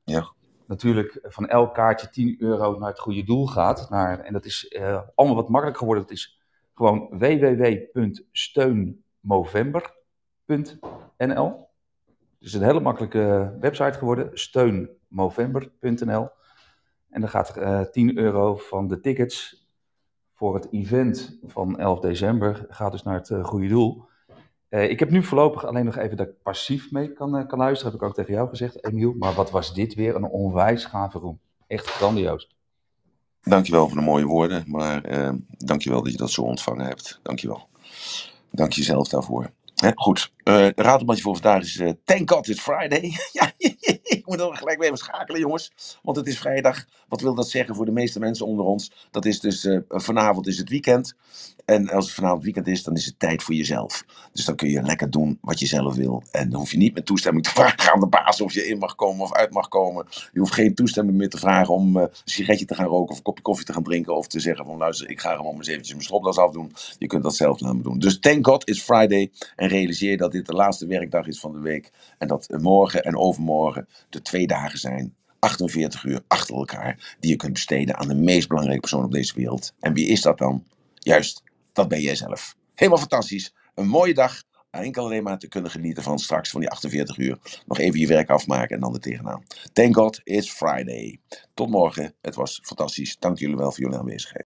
Ja. natuurlijk van elk kaartje 10 euro naar het goede doel gaat. Naar, en dat is allemaal wat makkelijker geworden. Dat is gewoon www.steunmovember.nl. Het is een hele makkelijke website geworden, steunmovember.nl. En dan gaat er eh 10 euro van de tickets voor het event van 11 december gaat dus naar het eh, goede doel. Eh, ik heb nu voorlopig alleen nog even dat ik passief mee kan, kan luisteren, heb ik ook tegen jou gezegd, Emiel. Maar wat was dit weer een onwijs gave room. Echt grandioos. Dankjewel voor de mooie woorden, maar eh, dankjewel dat je dat zo ontvangen hebt. Dankjewel. Dank jezelf daarvoor. Hè, goed, eh de raadbandje voor vandaag is eh, Thank God It's Friday. <laughs> ja, <laughs> ik moet er gelijk weer even schakelen jongens, want het is vrijdag. Wat wil dat zeggen voor de meeste mensen onder ons? Dat is dus, eh, vanavond is het weekend. En als het vanavond weekend is, dan is het tijd voor jezelf. Dus dan kun je lekker doen wat je zelf wil. En dan hoef je niet met toestemming te <laughs> vragen aan de baas of je in mag komen of uit mag komen. Je hoeft geen toestemming meer te vragen om eh, een sigaretje te gaan roken of een kopje koffie te gaan drinken. Of te zeggen van luister, ik ga gewoon eens eventjes mijn stropdas afdoen. Je kunt dat zelf laten doen. Dus thank God it's Friday. En realiseer dat dit de laatste werkdag is van de week. En dat morgen en overmorgen de twee dagen zijn. 48 uur achter elkaar. Die je kunt besteden aan de meest belangrijke persoon op deze wereld. En wie is dat dan? Juist, dat ben jij zelf. Helemaal fantastisch. Een mooie dag. Enkel alleen maar te kunnen genieten van straks, van die 48 uur. Nog even je werk afmaken en dan er tegenaan. Thank God it's Friday. Tot morgen. Het was fantastisch. Dank jullie wel voor jullie aanwezigheid.